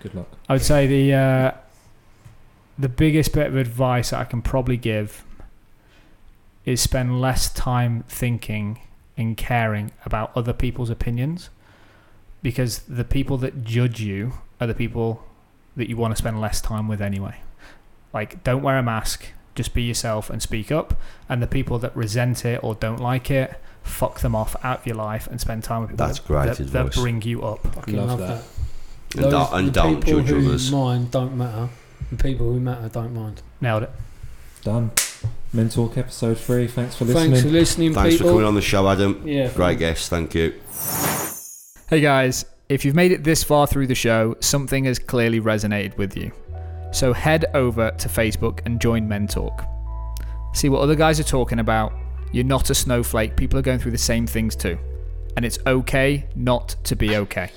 Good luck. I would say the uh, the biggest bit of advice I can probably give is spend less time thinking and caring about other people's opinions because the people that judge you are the people that you want to spend less time with anyway. Like, don't wear a mask, just be yourself and speak up. And the people that resent it or don't like it, fuck them off out of your life and spend time with people That's that, great that, that bring you up. Fucking Love love, that. that. And don't, and the don't people judge who others. mind don't matter. The people who matter don't mind. Nailed it. Done. Men Talk episode three. Thanks for listening. Thanks for listening, Thanks for coming on the show, Adam. Yeah, Great guest. Thank you. Hey guys, if you've made it this far through the show, something has clearly resonated with you. So head over to Facebook and join Men Talk. See what other guys are talking about. You're not a snowflake, people are going through the same things too. And it's okay not to be okay.